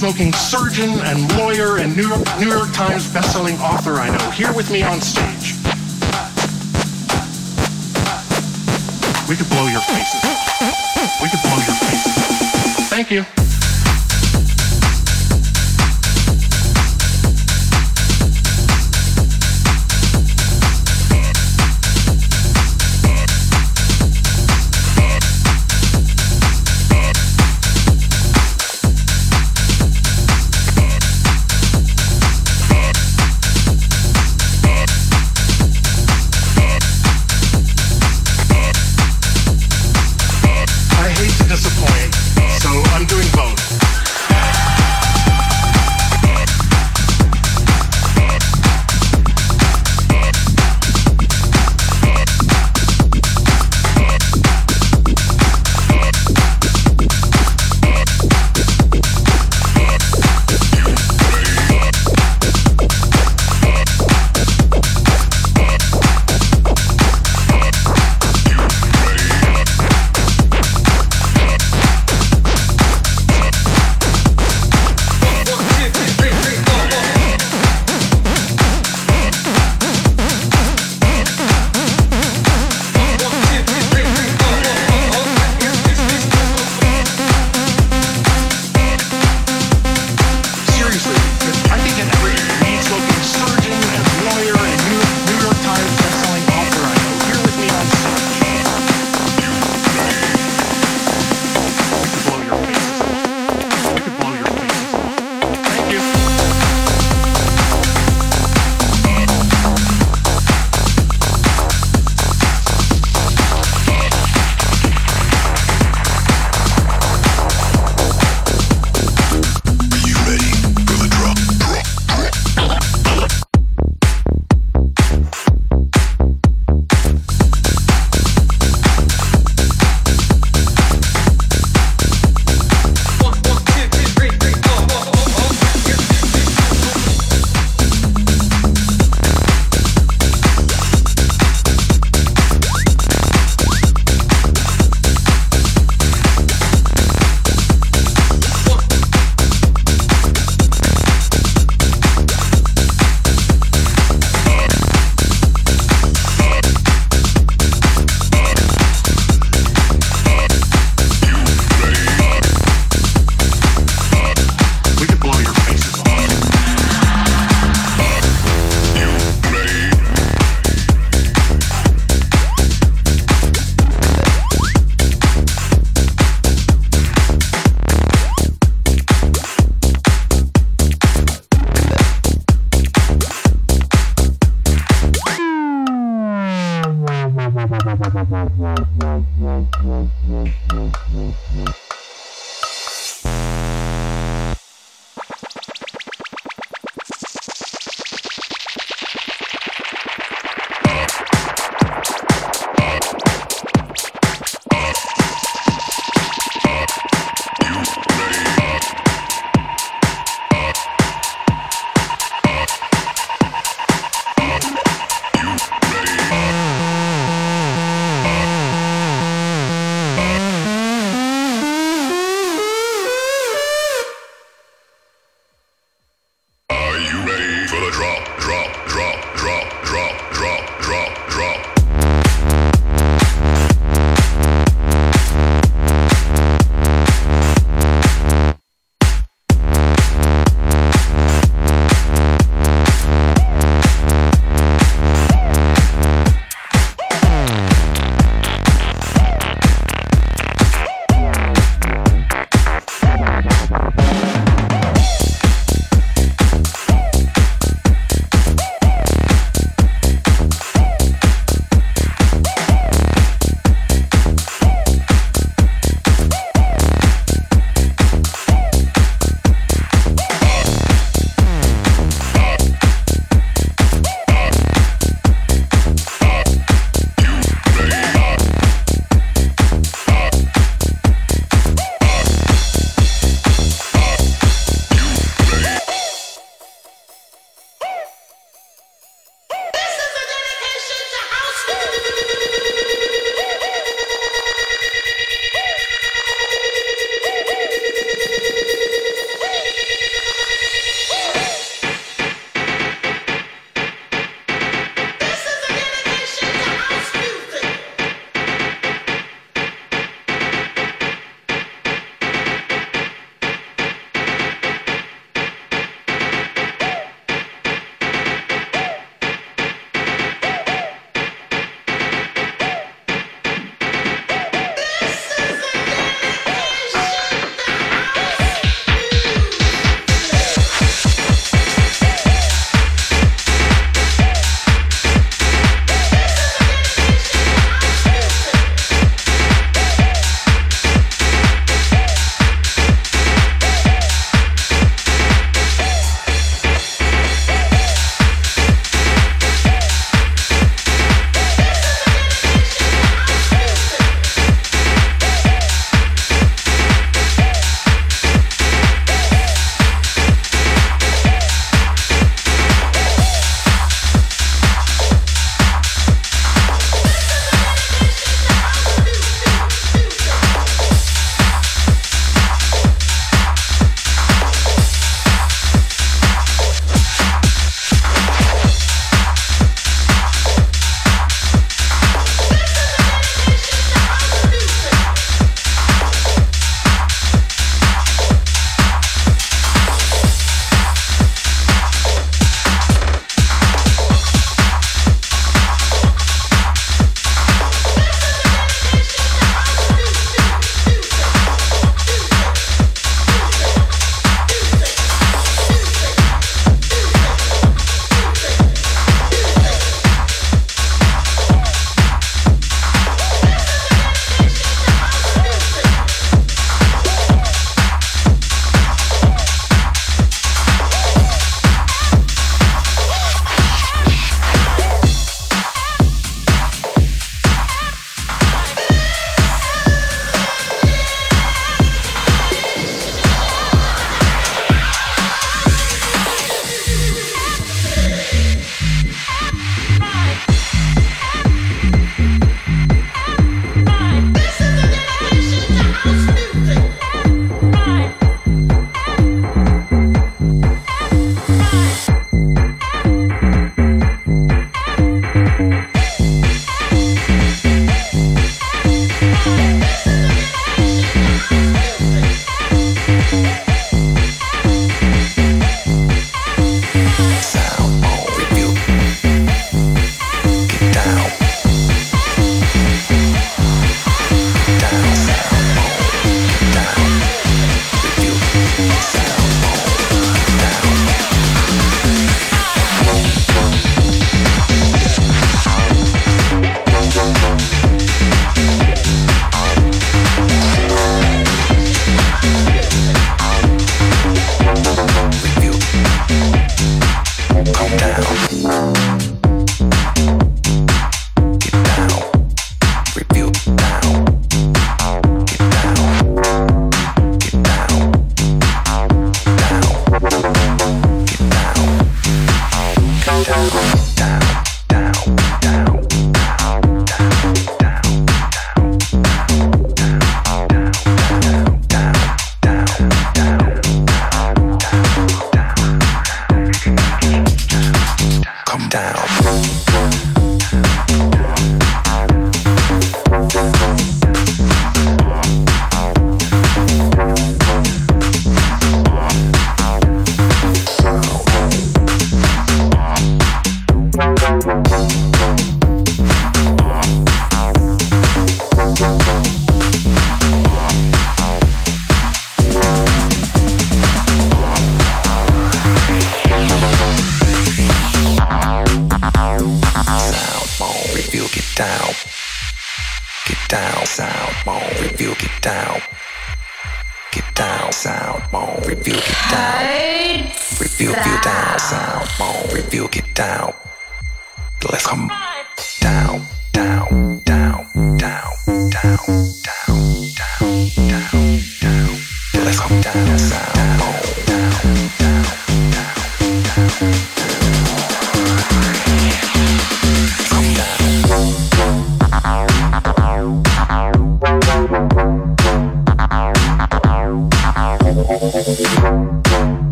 smoking surgeon and lawyer and New York, New York Times bestselling author I know here with me on stage. We could blow your faces. We could blow your faces. Thank you.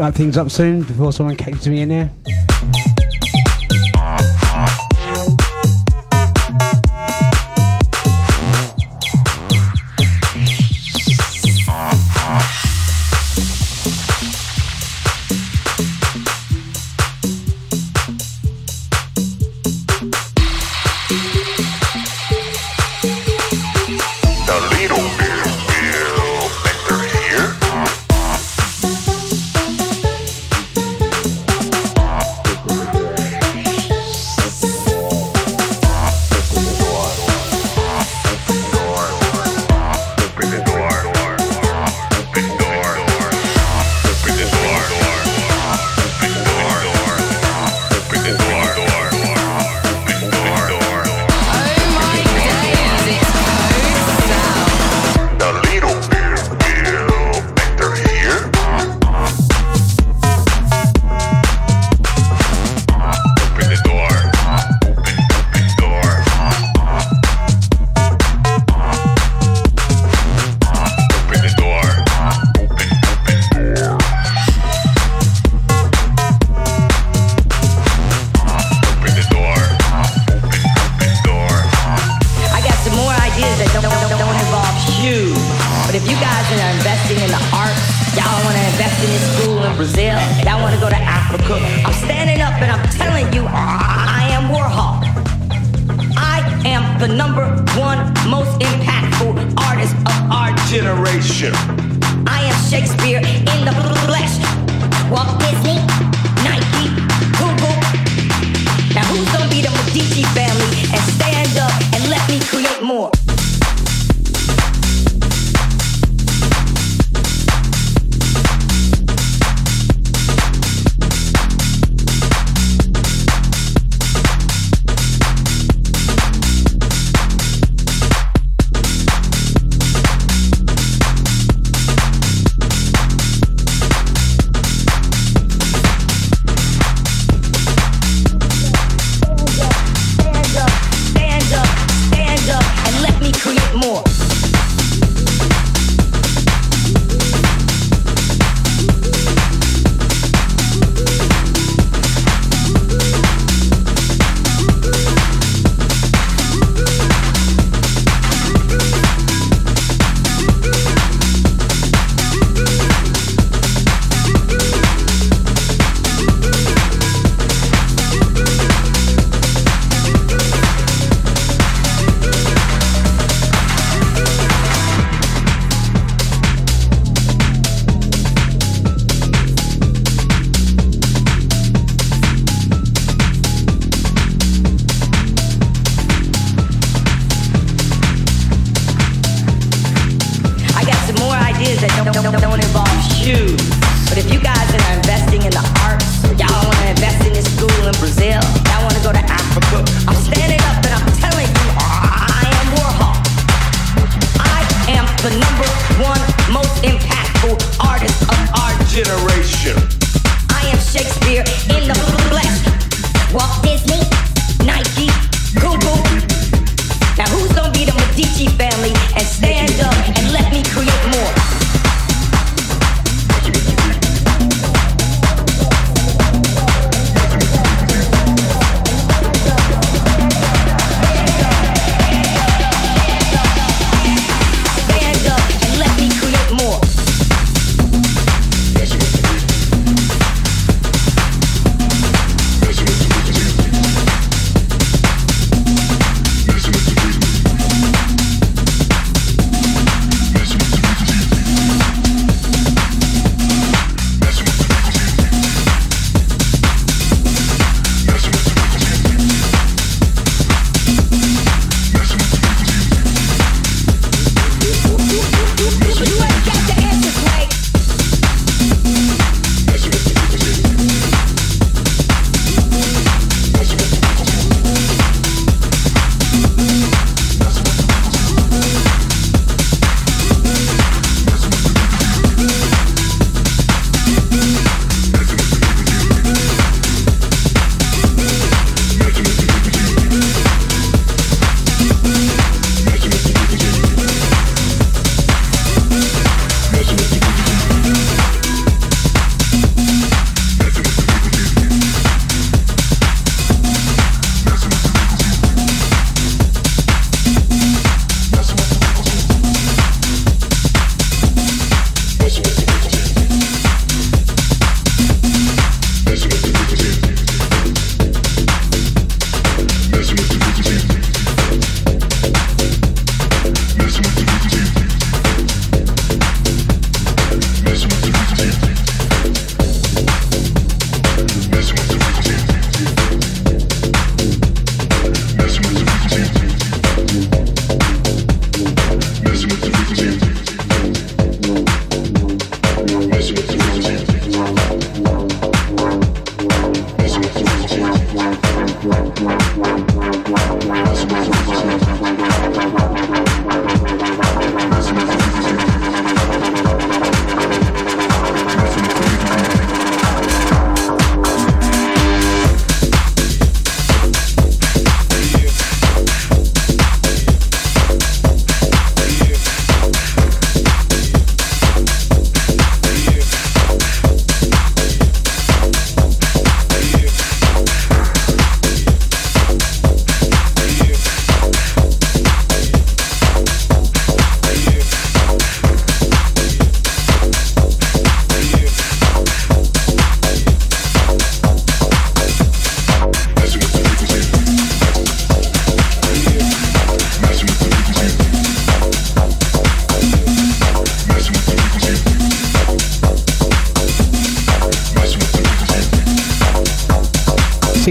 wrap things up soon before someone catches me in here.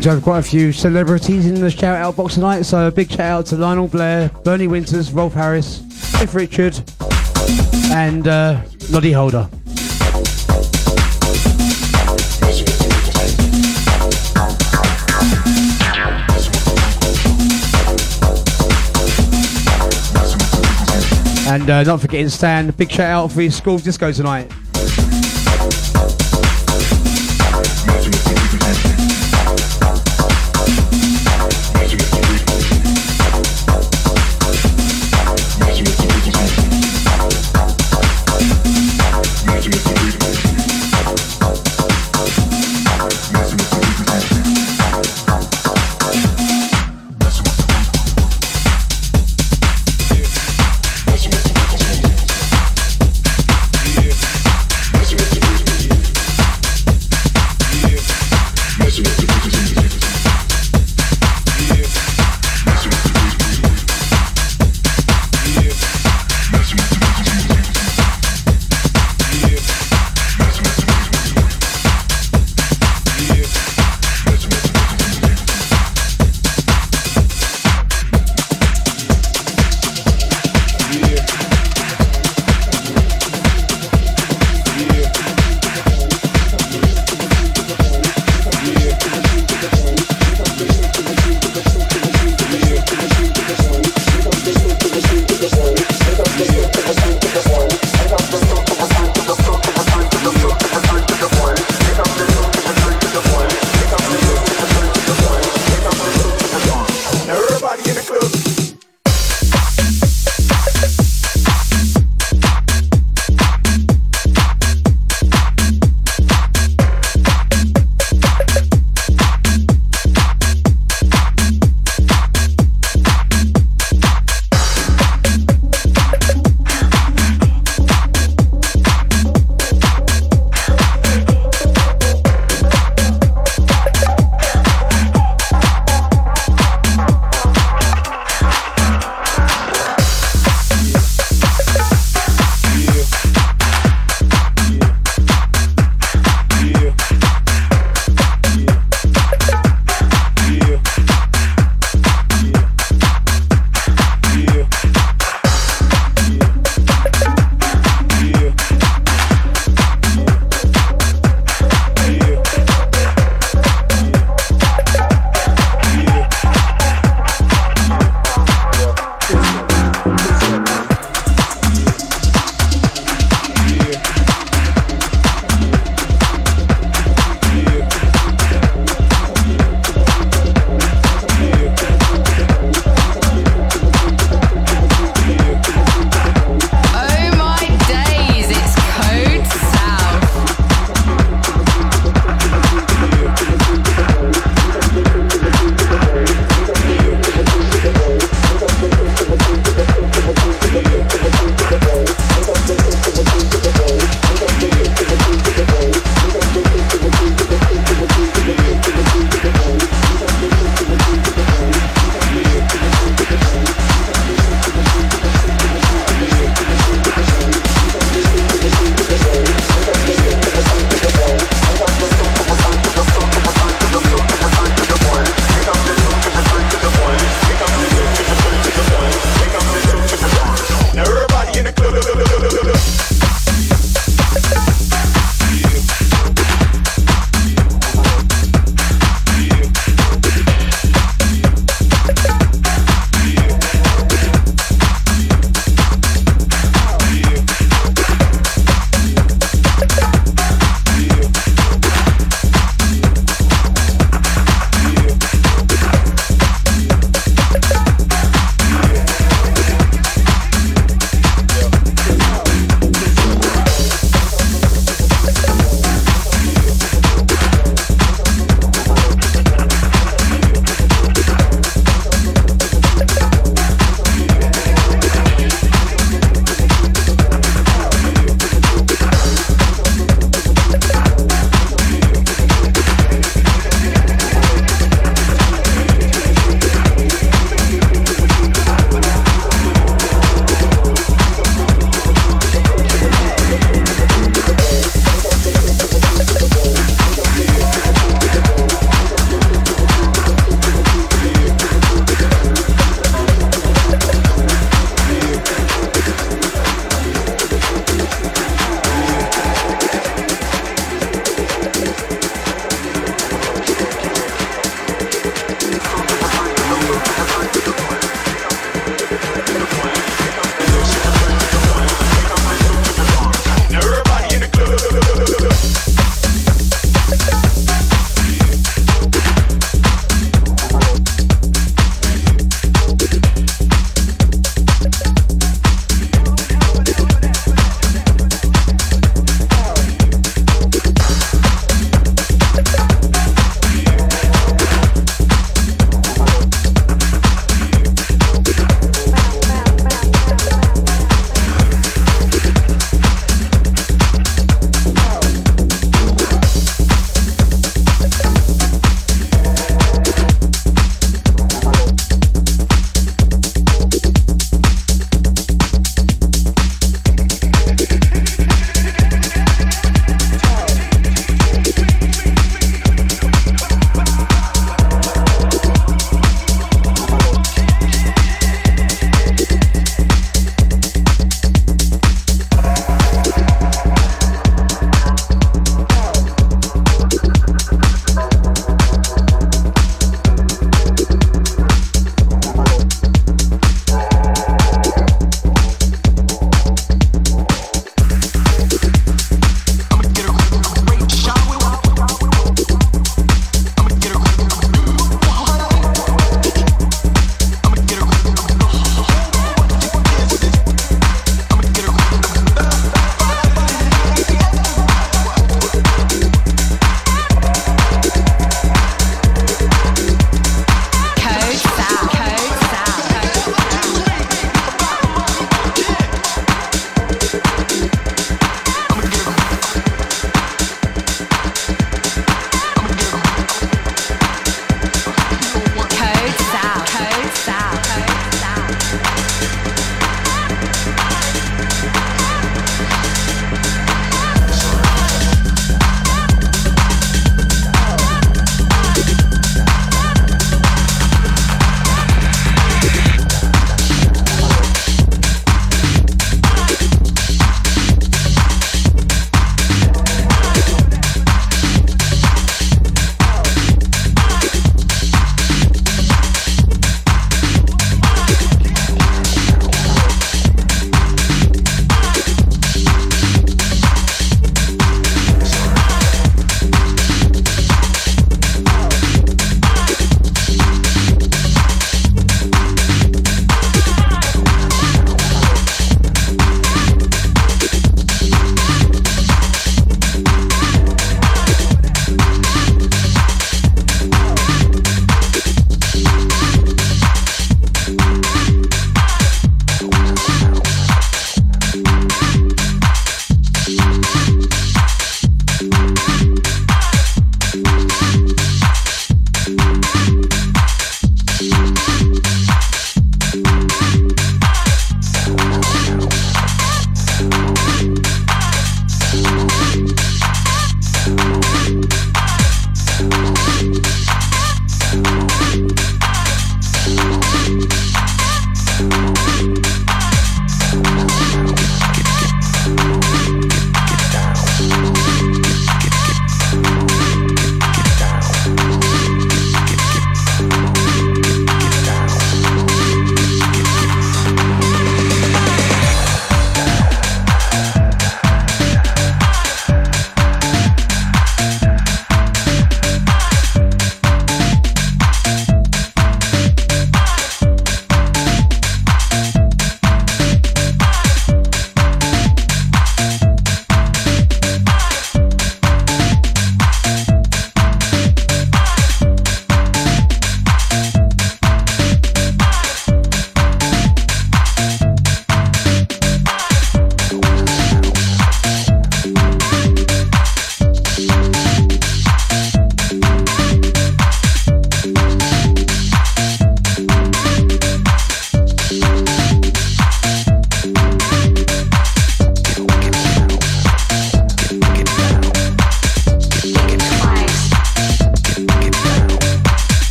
To have quite a few celebrities in the shout out box tonight, so a big shout out to Lionel Blair, Bernie Winters, Rolf Harris, Cliff Richard, and uh, Noddy Holder. And uh, not forgetting Stan, big shout out for his school disco tonight.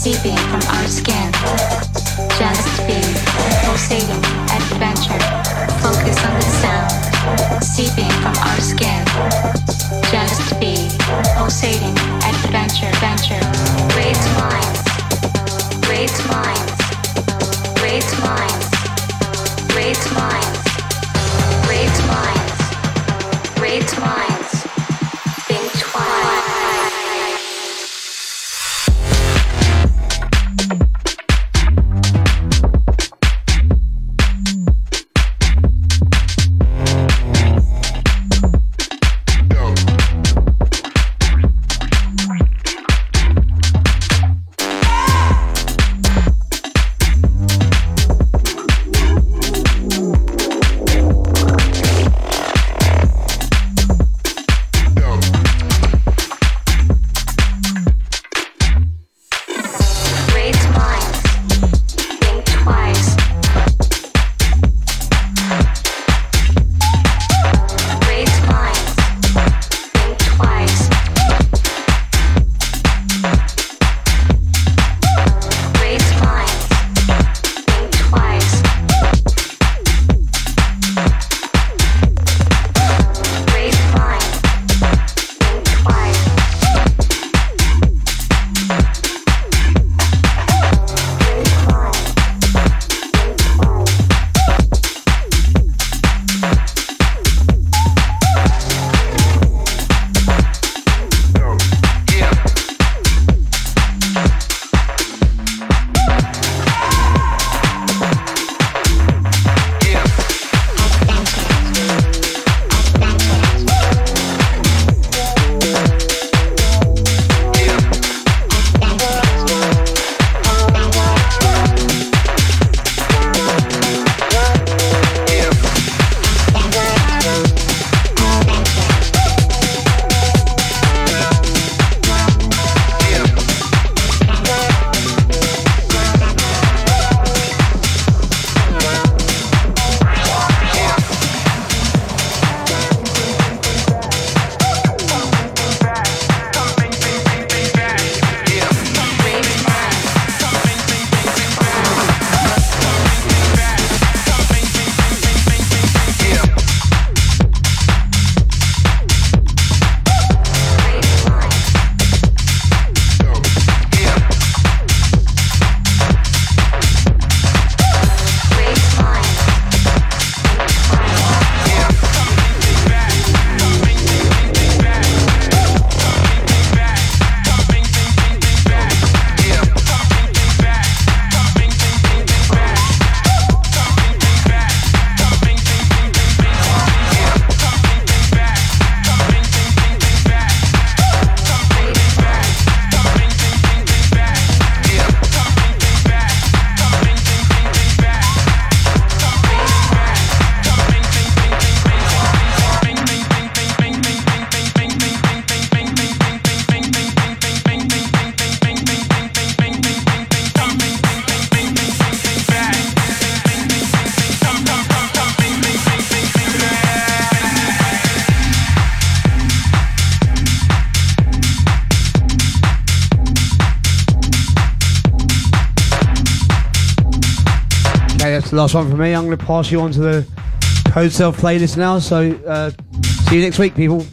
seeping from our skin, just be pulsating. Last one from me. I'm going to pass you on to the Codesouth playlist now. So, uh, see you next week, people.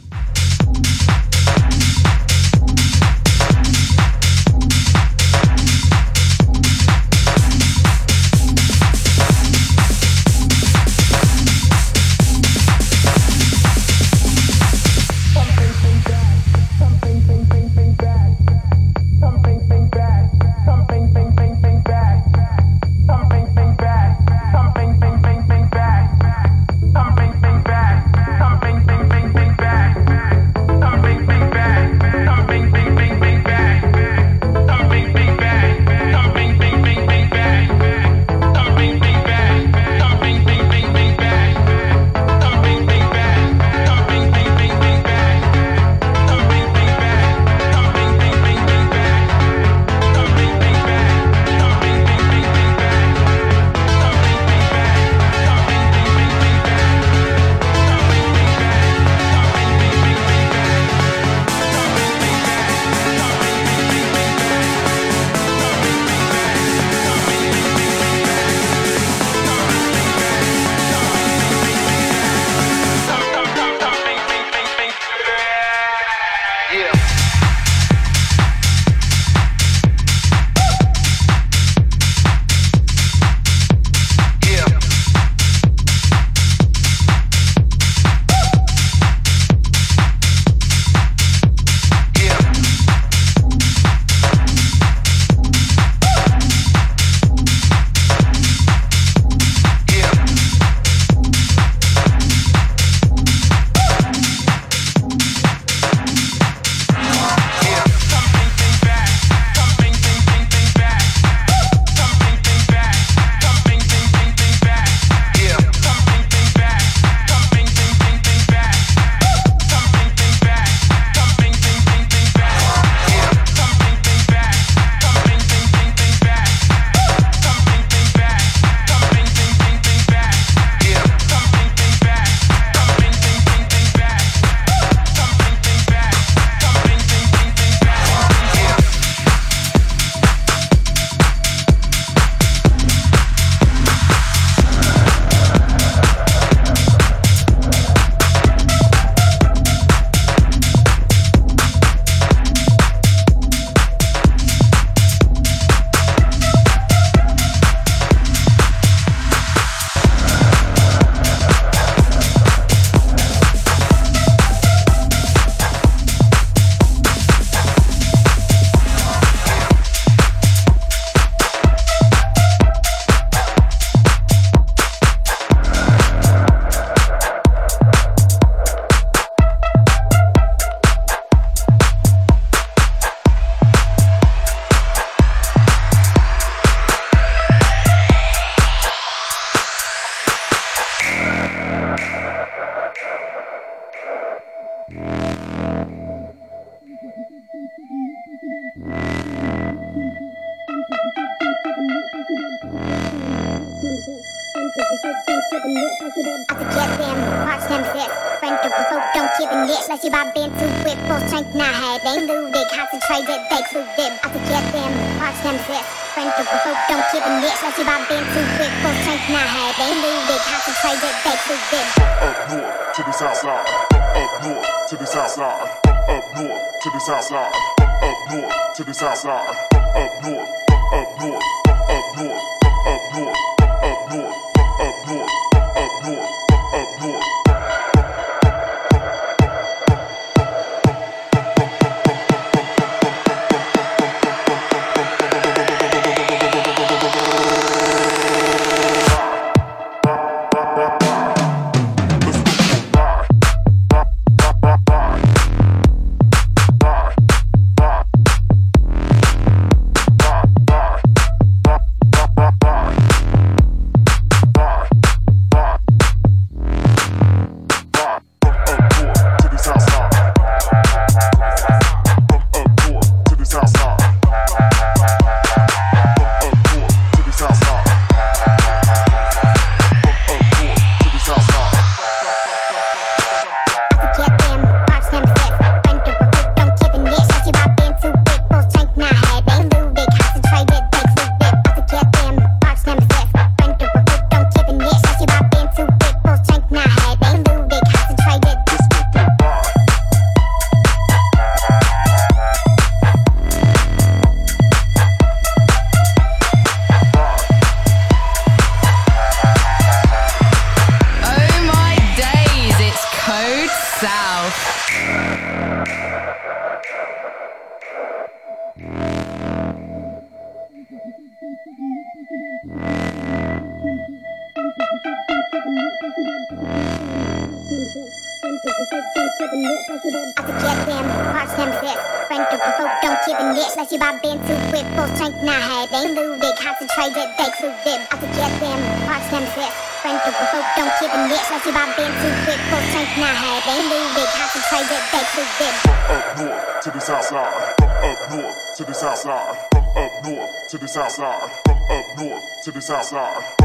to the south side, from up north to the south side.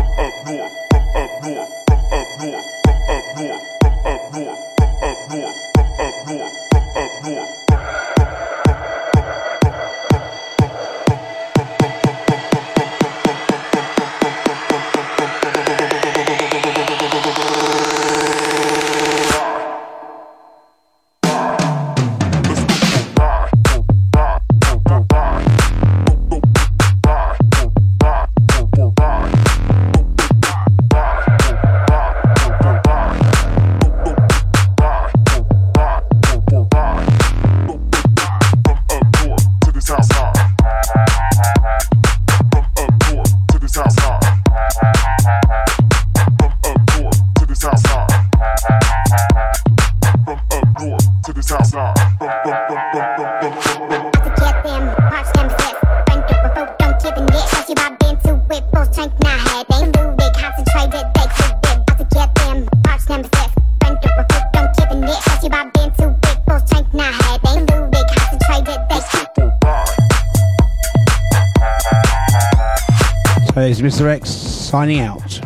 finding out.